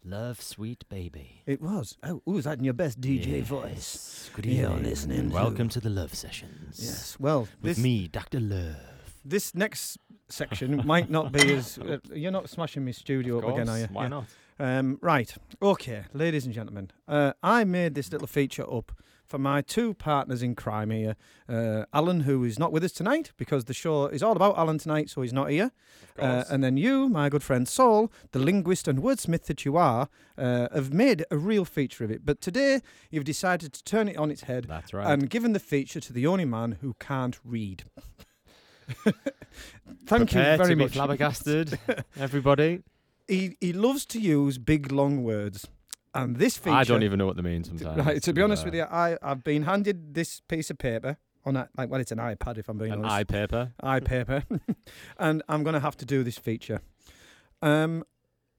"Love Sweet Baby." It was. Oh, ooh, is that in your best DJ voice? Good You're evening. listening. to- welcome to the Love Sessions. Yes. Well, with this me, Doctor Love. this next section might not be as. Uh, you're not smashing my studio up again, are you? Why Yeah. not? Um, right. Okay, ladies and gentlemen, uh, I made this little feature up for my two partners in crime here. Uh, Alan, who is not with us tonight because the show is all about Alan tonight, so he's not here. Uh, and then you, my good friend Saul, the linguist and wordsmith that you are, uh, have made a real feature of it. But today you've decided to turn it on its head That's right. and given the feature to the only man who can't read. Thank Prepare you very much. flabbergasted, everybody. he he loves to use big long words, and this feature. I don't even know what they mean sometimes. Right, to be honest with you, I I've been handed this piece of paper on a like well, it's an iPad if I'm being an honest. eye paper. eye paper, and I'm going to have to do this feature. Um,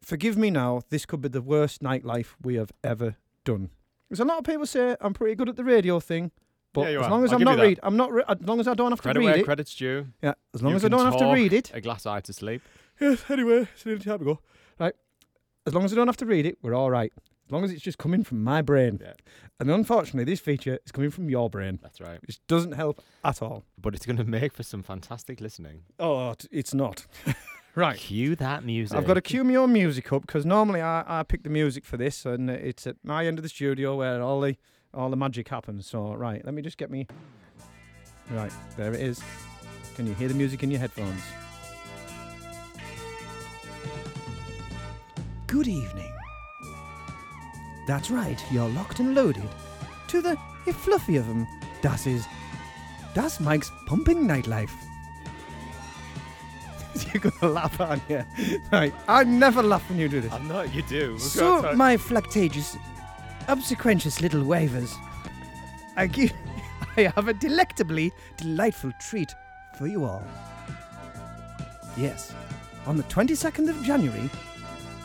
forgive me now. This could be the worst nightlife we have ever done. Because a lot of people say I'm pretty good at the radio thing, but Yeah, as are. long as give you not read, I'm not. Re- as long as I don't have Credit to where read it. credit's due. Yeah, as long You as I don't have to read it. A glass eye to sleep. Yes, anyway, it's nearly time to go. Right. As long as I don't have to read it, we're all right. As long as it's just coming from my brain. Yeah. And unfortunately, this feature is coming from your brain, That's right. which doesn't help at all. But it's going to make for some fantastic listening. Oh, it's not. right. Cue that music. I've got to cue my own music up because normally I, I pick the music for this, and it's at my end of the studio where all the all the magic happens. So right, let me just get me. Right, there it is. Can you hear the music in your headphones? Good evening. That's right, you're locked and loaded to the if fluffy of 'em. Das is Das Mike's pumping nightlife. You're gonna laugh, aren't you? Right, I never laugh when you do this. I'm not. You do. We've So, got to- my fluctageous, obsequentious little wavers, I give, I have a delectably delightful treat for you all. Yes, on the 22nd of January,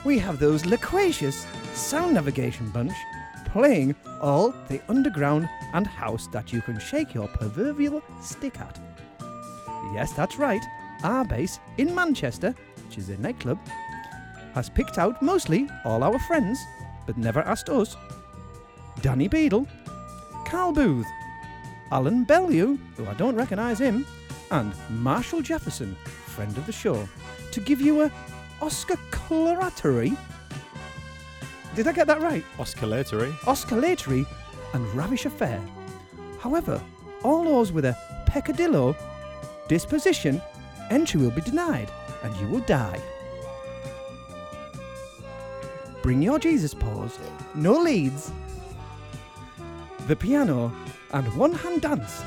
we have those loquacious sound navigation bunch playing all the underground and house that you can shake your proverbial stick at. Yes, that's right. Our base in Manchester, which is a nightclub, has picked out mostly all our friends, but never asked us. Danny Beadle, Carl Booth, Alan Bellew, who I don't recognise him, and Marshall Jefferson, friend of the show, to give you a Oscar Coloratory. Did I get that right? Oscillatory. Oscillatory and ravish affair. However, all those with a peccadillo disposition, entry will be denied and you will die. Bring your Jesus paws, no leads, the piano, and one hand dance,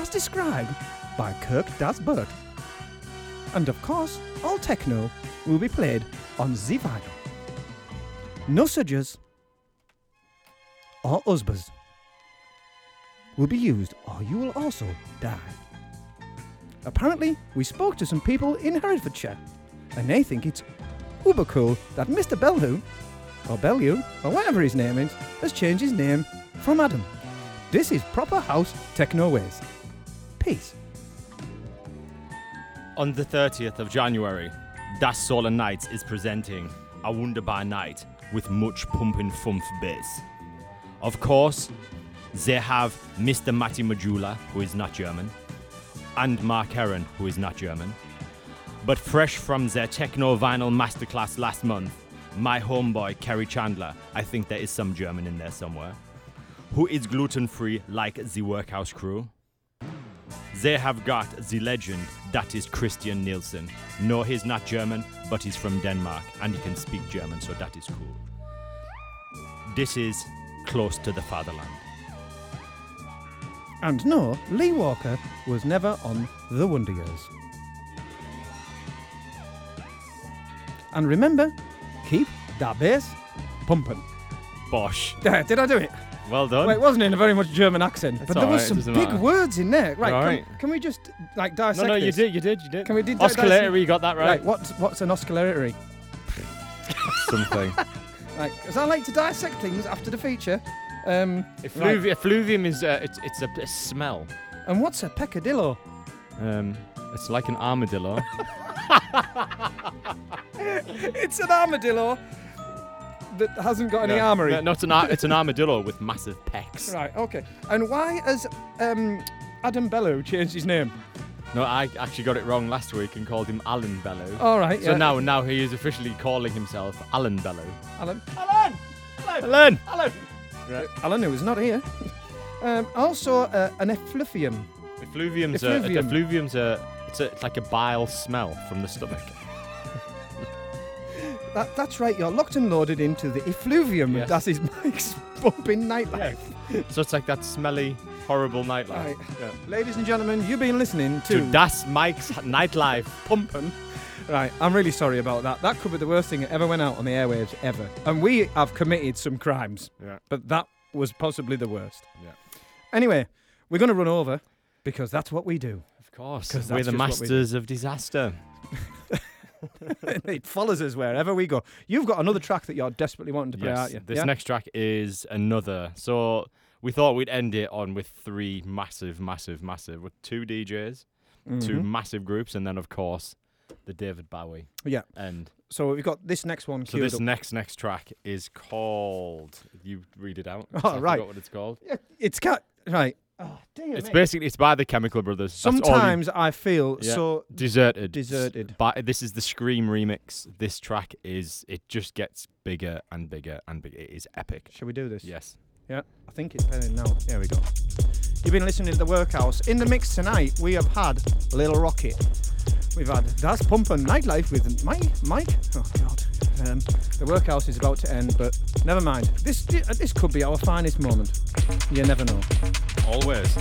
as described by Kirk Das Burt. And of course, all techno will be played on the vinyl. No sudgers or husbands will be used or you will also die. Apparently, we spoke to some people in Herefordshire and they think it's uber cool that Mr. Bellew, or Bellew, or whatever his name is, has changed his name from Adam. This is proper house techno ways. Peace. On the 30th of January, Das Solar Nights is presenting A Wunderbar Night with much pumping fumf bass. Of course, they have Mr. Matti Majula, who is not German, and Mark Heron, who is not German. But fresh from their techno vinyl masterclass last month, my homeboy Kerri Chandler, I think there is some German in there somewhere, who is gluten free like the Workhouse crew. They have got the legend that is Christian Nielsen. No, he's not German, but he's from Denmark and he can speak German, so that is cool. This is close to the fatherland. And no, Lee Walker was never on The Wonder Years. And remember, keep that bass pumping. Bosh. Did I do it? Well done. Well, it wasn't in a very much German accent, It's but there all was right, some doesn't big matter. words in there. Right, All can, right. can we just like No, dissect no, no, you this? did, you did, you did. Can we did Oscillatory, you got that right. Right, what's what's an oscillatory? something. Right, because I like to dissect things after the feature. Um, right. Effluvi- effluvium is uh, it's it's a, a smell. And what's a peccadillo? Um, it's like an armadillo. it's an armadillo that hasn't got any No, armory. no, not an ar- it's an armadillo with massive pecs. Right, okay. And why has um, Adam Bellew changed his name? No, I actually got it wrong last week and called him Alan Bellew. All right, So yeah. now now he is officially calling himself Alan Bellew. Alan. Alan! Alan! Alan! Right. Alan, who is not here. Um, also, uh, an effluvium. Effluvium's a, Effluvium. effluvium's a it's, a, it's like a bile smell from the stomach. That, that's right, you're locked and loaded into the effluvium. Yes. That is Mike's bumping nightlife. so it's like that smelly, horrible nightlife. Right. Yeah. Ladies and gentlemen, you've been listening to. To Das Mike's nightlife pumping. Right, I'm really sorry about that. That could be the worst thing that ever went out on the airwaves ever. And we have committed some crimes. Yeah. But that was possibly the worst. Yeah. Anyway, we're going to run over because that's what we do. Of course, 'Cause we're the masters of disaster. it follows us wherever we go. You've got another track that you're desperately wanting to play, yes, aren't you? this Yeah? next track is another. So we thought we'd end it on with three massive, massive, massive, with two DJs, two Mhm. massive groups, and then of course the David Bowie. Yeah. And So we've got this next one so this up. next next track is called. You read it out. Oh, I right. what it's called. It's got right. Oh, dear It's me. basically it's by the Chemical Brothers. That's all you- Sometimes I feel Yeah. so deserted. Deserted. But this is the Scream remix. This track is it just gets bigger and bigger and bigger. It is epic. Shall we do this? Yes. Yeah, I think it's playing now. There we go. You've been listening to the Workhouse. In the mix tonight, we have had Little Rockit. We've had That's Pumpin' Nightlife with Mike. Mike. Oh God. Um, the Workhouse is about to end, but never mind. This this could be our finest moment. You never know. Always.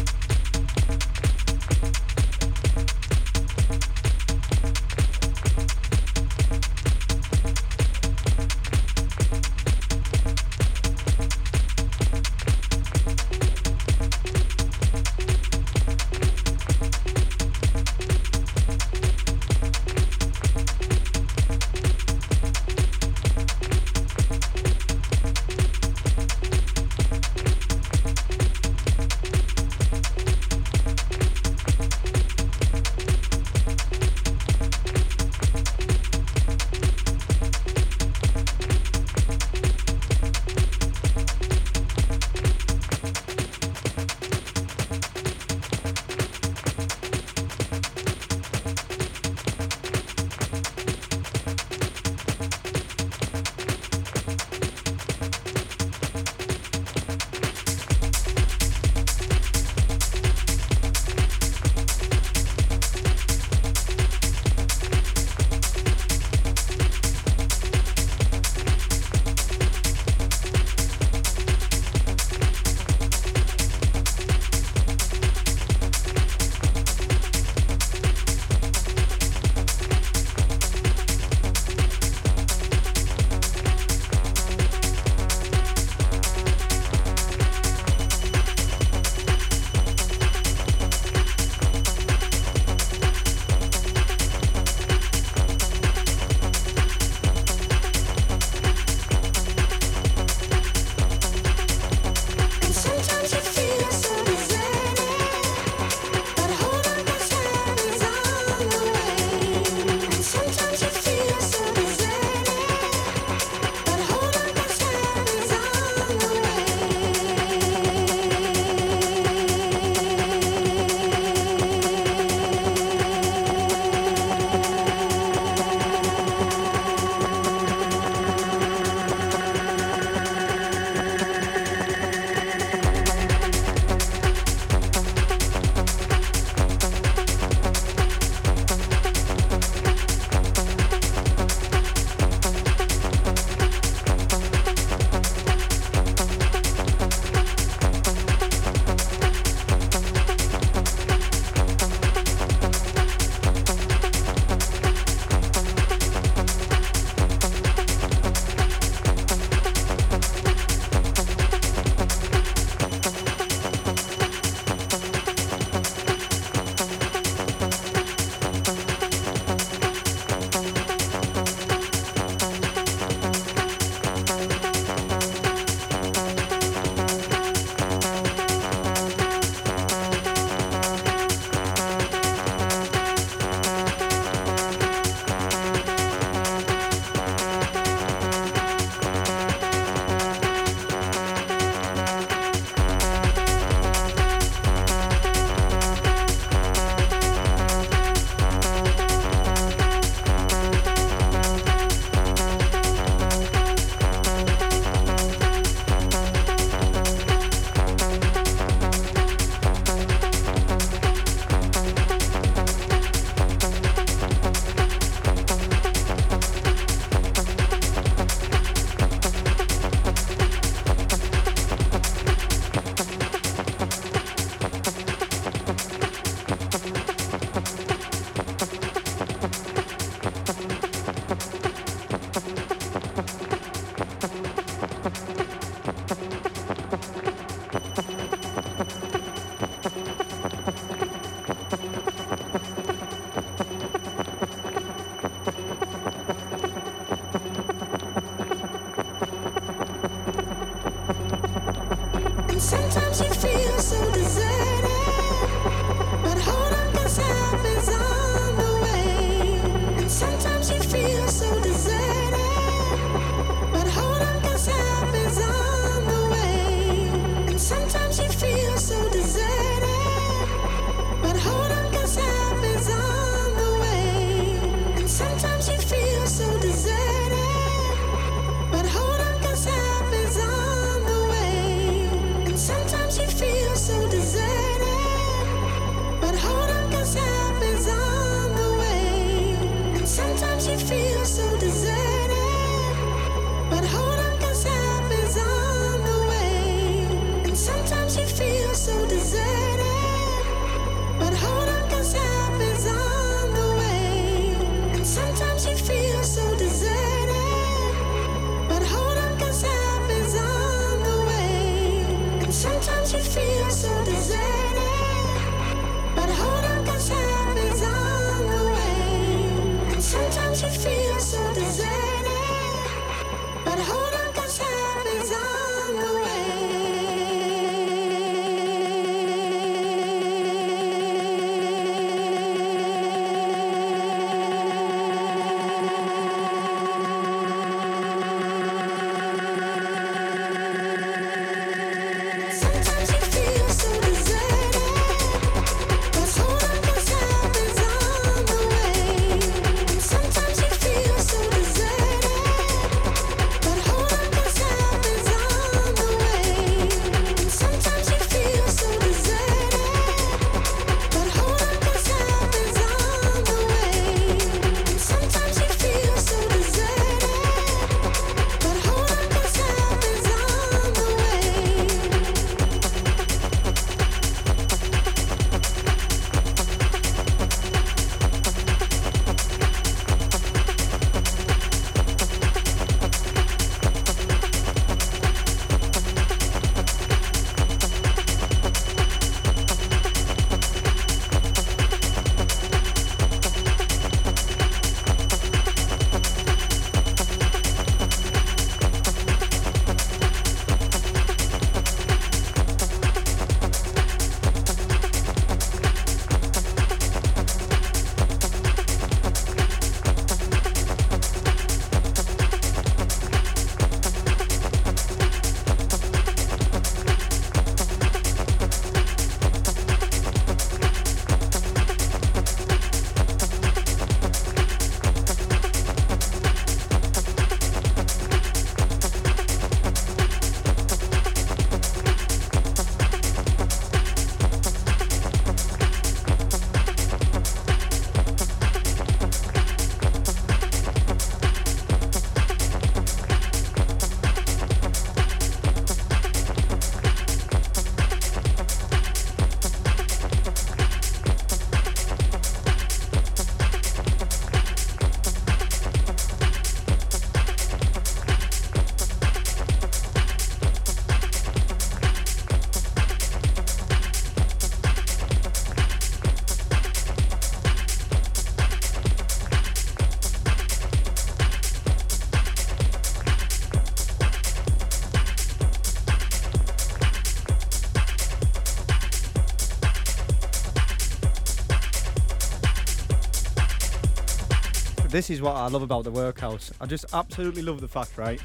This is what I love about the workhouse. I just absolutely love the fact, right,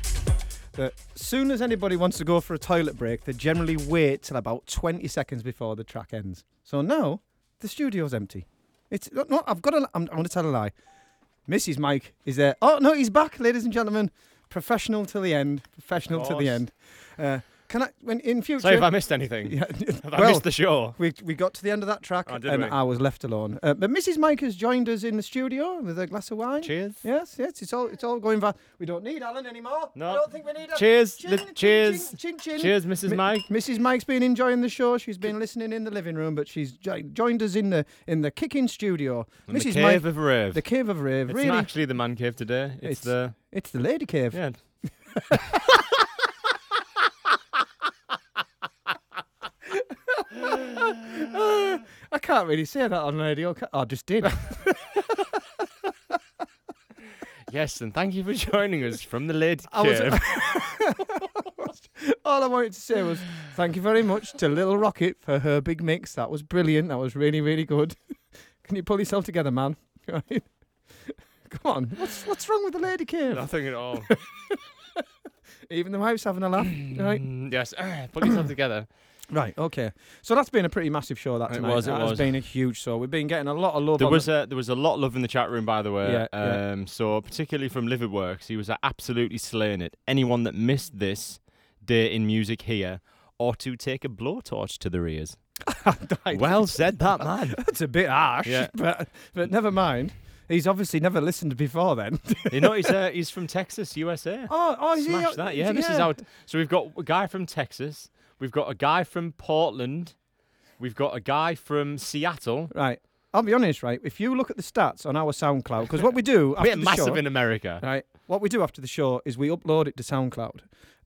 that soon as anybody wants to go for a toilet break, they generally wait till about 20 seconds before the track ends. So now the studio's empty. It's no, I've got a. I'm, I'm going to tell a lie. Mrs. Mike is there. Oh no, he's back, ladies and gentlemen. Professional till the end. Professional till the end. Uh, can I, when in future? Say if I missed anything. Yeah, Have I missed the show? We we got to the end of that track, Oh, and we? I was left alone. Uh, but Mrs. Mike has joined us in the studio with a glass of wine. Cheers. Yes, yes, it's all it's all going fast. We don't need Alan anymore. No. I don't think we need. Cheers. Chin, chin, cheers. Chin, chin. Cheers, Mrs. Mi- Mike. Mrs. Mike's been enjoying the show. She's been listening in the living room, but she's jo- joined us in the in the kicking studio. In the Mrs. cave Mike, of rave. The cave of rave. It's really, not actually the man cave today. It's, It's- the it's the lady cave. yeah. I can't really say that on radio. I just did. Yes, and thank you for joining us from the lid. I was- All I wanted to say was thank you very much to Little Rockit for her big mix. That was brilliant. That was really, really good. Can you pull yourself together, man? Right. Come on. What's what's wrong with the lady cave? Nothing at all. Even the wife's having a laugh. Right. Mm, yes, put yourself together. Right. Okay. So that's been a pretty massive show. That It tonight. was, it That was. has been a huge show. We've been getting a lot of love. There was the- a there was a lot of love in the chat room, by the way. Yeah, yeah. um, So particularly from Liverworks, he was absolutely slaying it. Anyone that missed this day in music here ought to take a blowtorch to their ears. well said, that man. That's a bit harsh. Yeah. But but never mind. He's obviously never listened before then. you know, he's uh, he's from Texas, USA. Oh, oh, is he? Smash that! Yeah, this is Yeah. out. So we've got a guy from Texas. We've got a guy from Portland. We've got a guy from Seattle. Right. I'll be honest, right? If you look at the stats on our SoundCloud, because what we do after We're the massive show, in America. right? What we do after the show is we upload it to SoundCloud,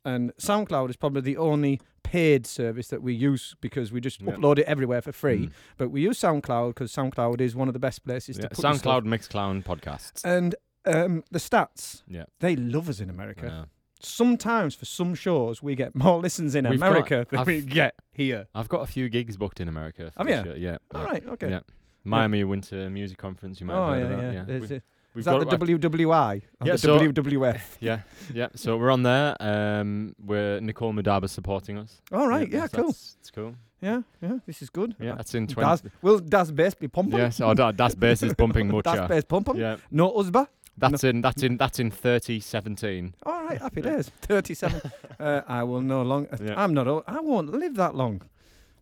and SoundCloud is probably the only paid service that we use because we just Yeah. upload it everywhere for free. Mm. But we use SoundCloud because SoundCloud is one of the best places Yeah, to put. SoundCloud, Mixcloud, podcasts. And um, the stats, Yeah. they love us in America. Sometimes for some shows we get more listens in We've got- America than I've- we get here. I've got a few gigs booked in America. for Have this you? year, Yeah. All yeah, right, okay. Yeah. Miami Winter Music Conference. You might Oh have yeah, heard of yeah. that. There's We've- a- we've is that got- the WWI? Or Yeah, the so- WWF. Yeah, yeah. So we're on there. Um, where Nicole Moudaber's supporting us. All right, yeah, that's- cool. That's, it's cool. Yeah, yeah. This is good. Yeah, that's in Das, will Das Bass be pumping? Yes, oh, that, that's bass is pumping much. Das yeah. Bass pumping? Yeah, No Usba? That's in that's in that's in thirty seventeen. All right, happy days. 37. uh, I will no longer. Yeah. I'm not old. I won't live that long.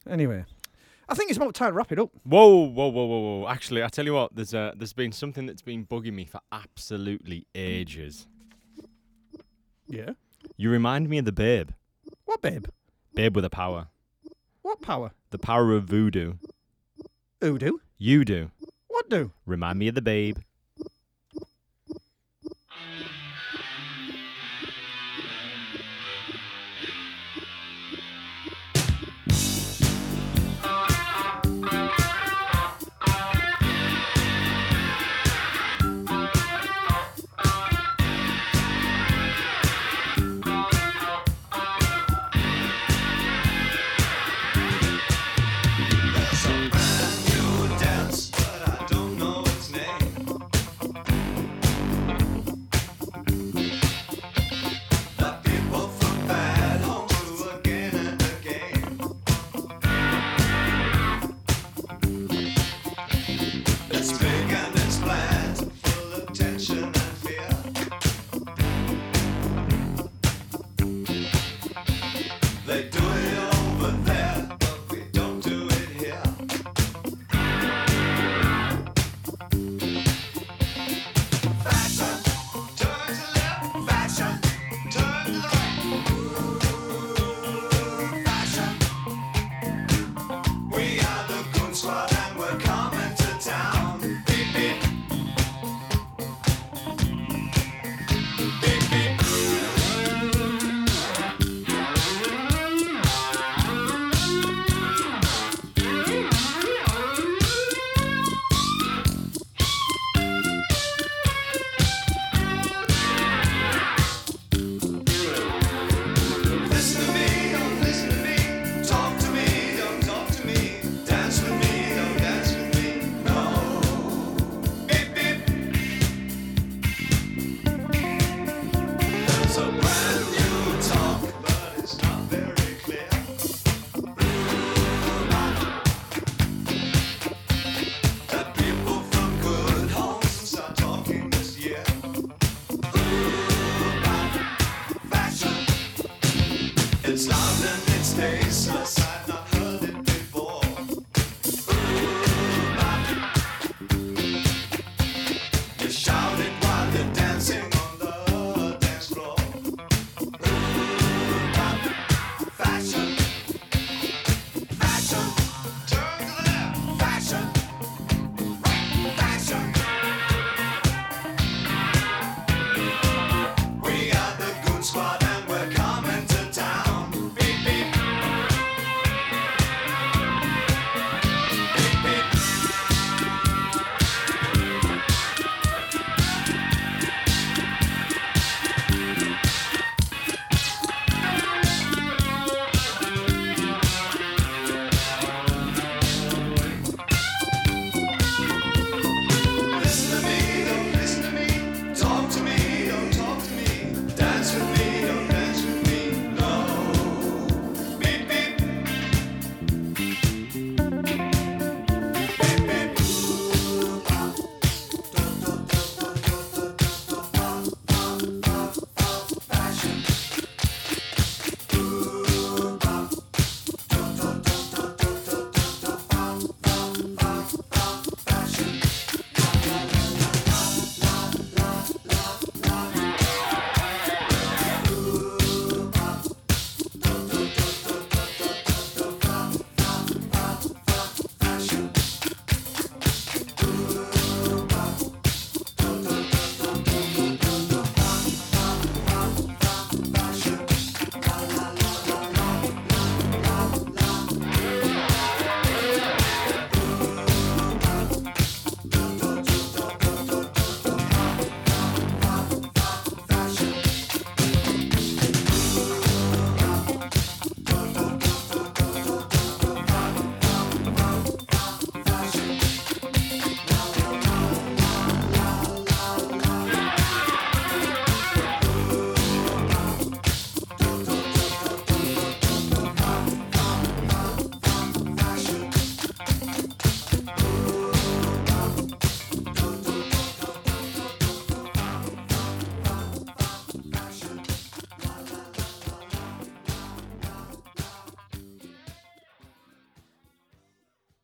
Anyway, I think it's about time to wrap it up. Whoa, whoa, whoa, whoa, whoa! Actually, I tell you what, there's uh, there's been something that's been bugging me for absolutely ages. Yeah. You remind me of the Babe. What, babe? Babe with a power. What power? The power of voodoo. Who do? You do. What do? Remind me of the Babe.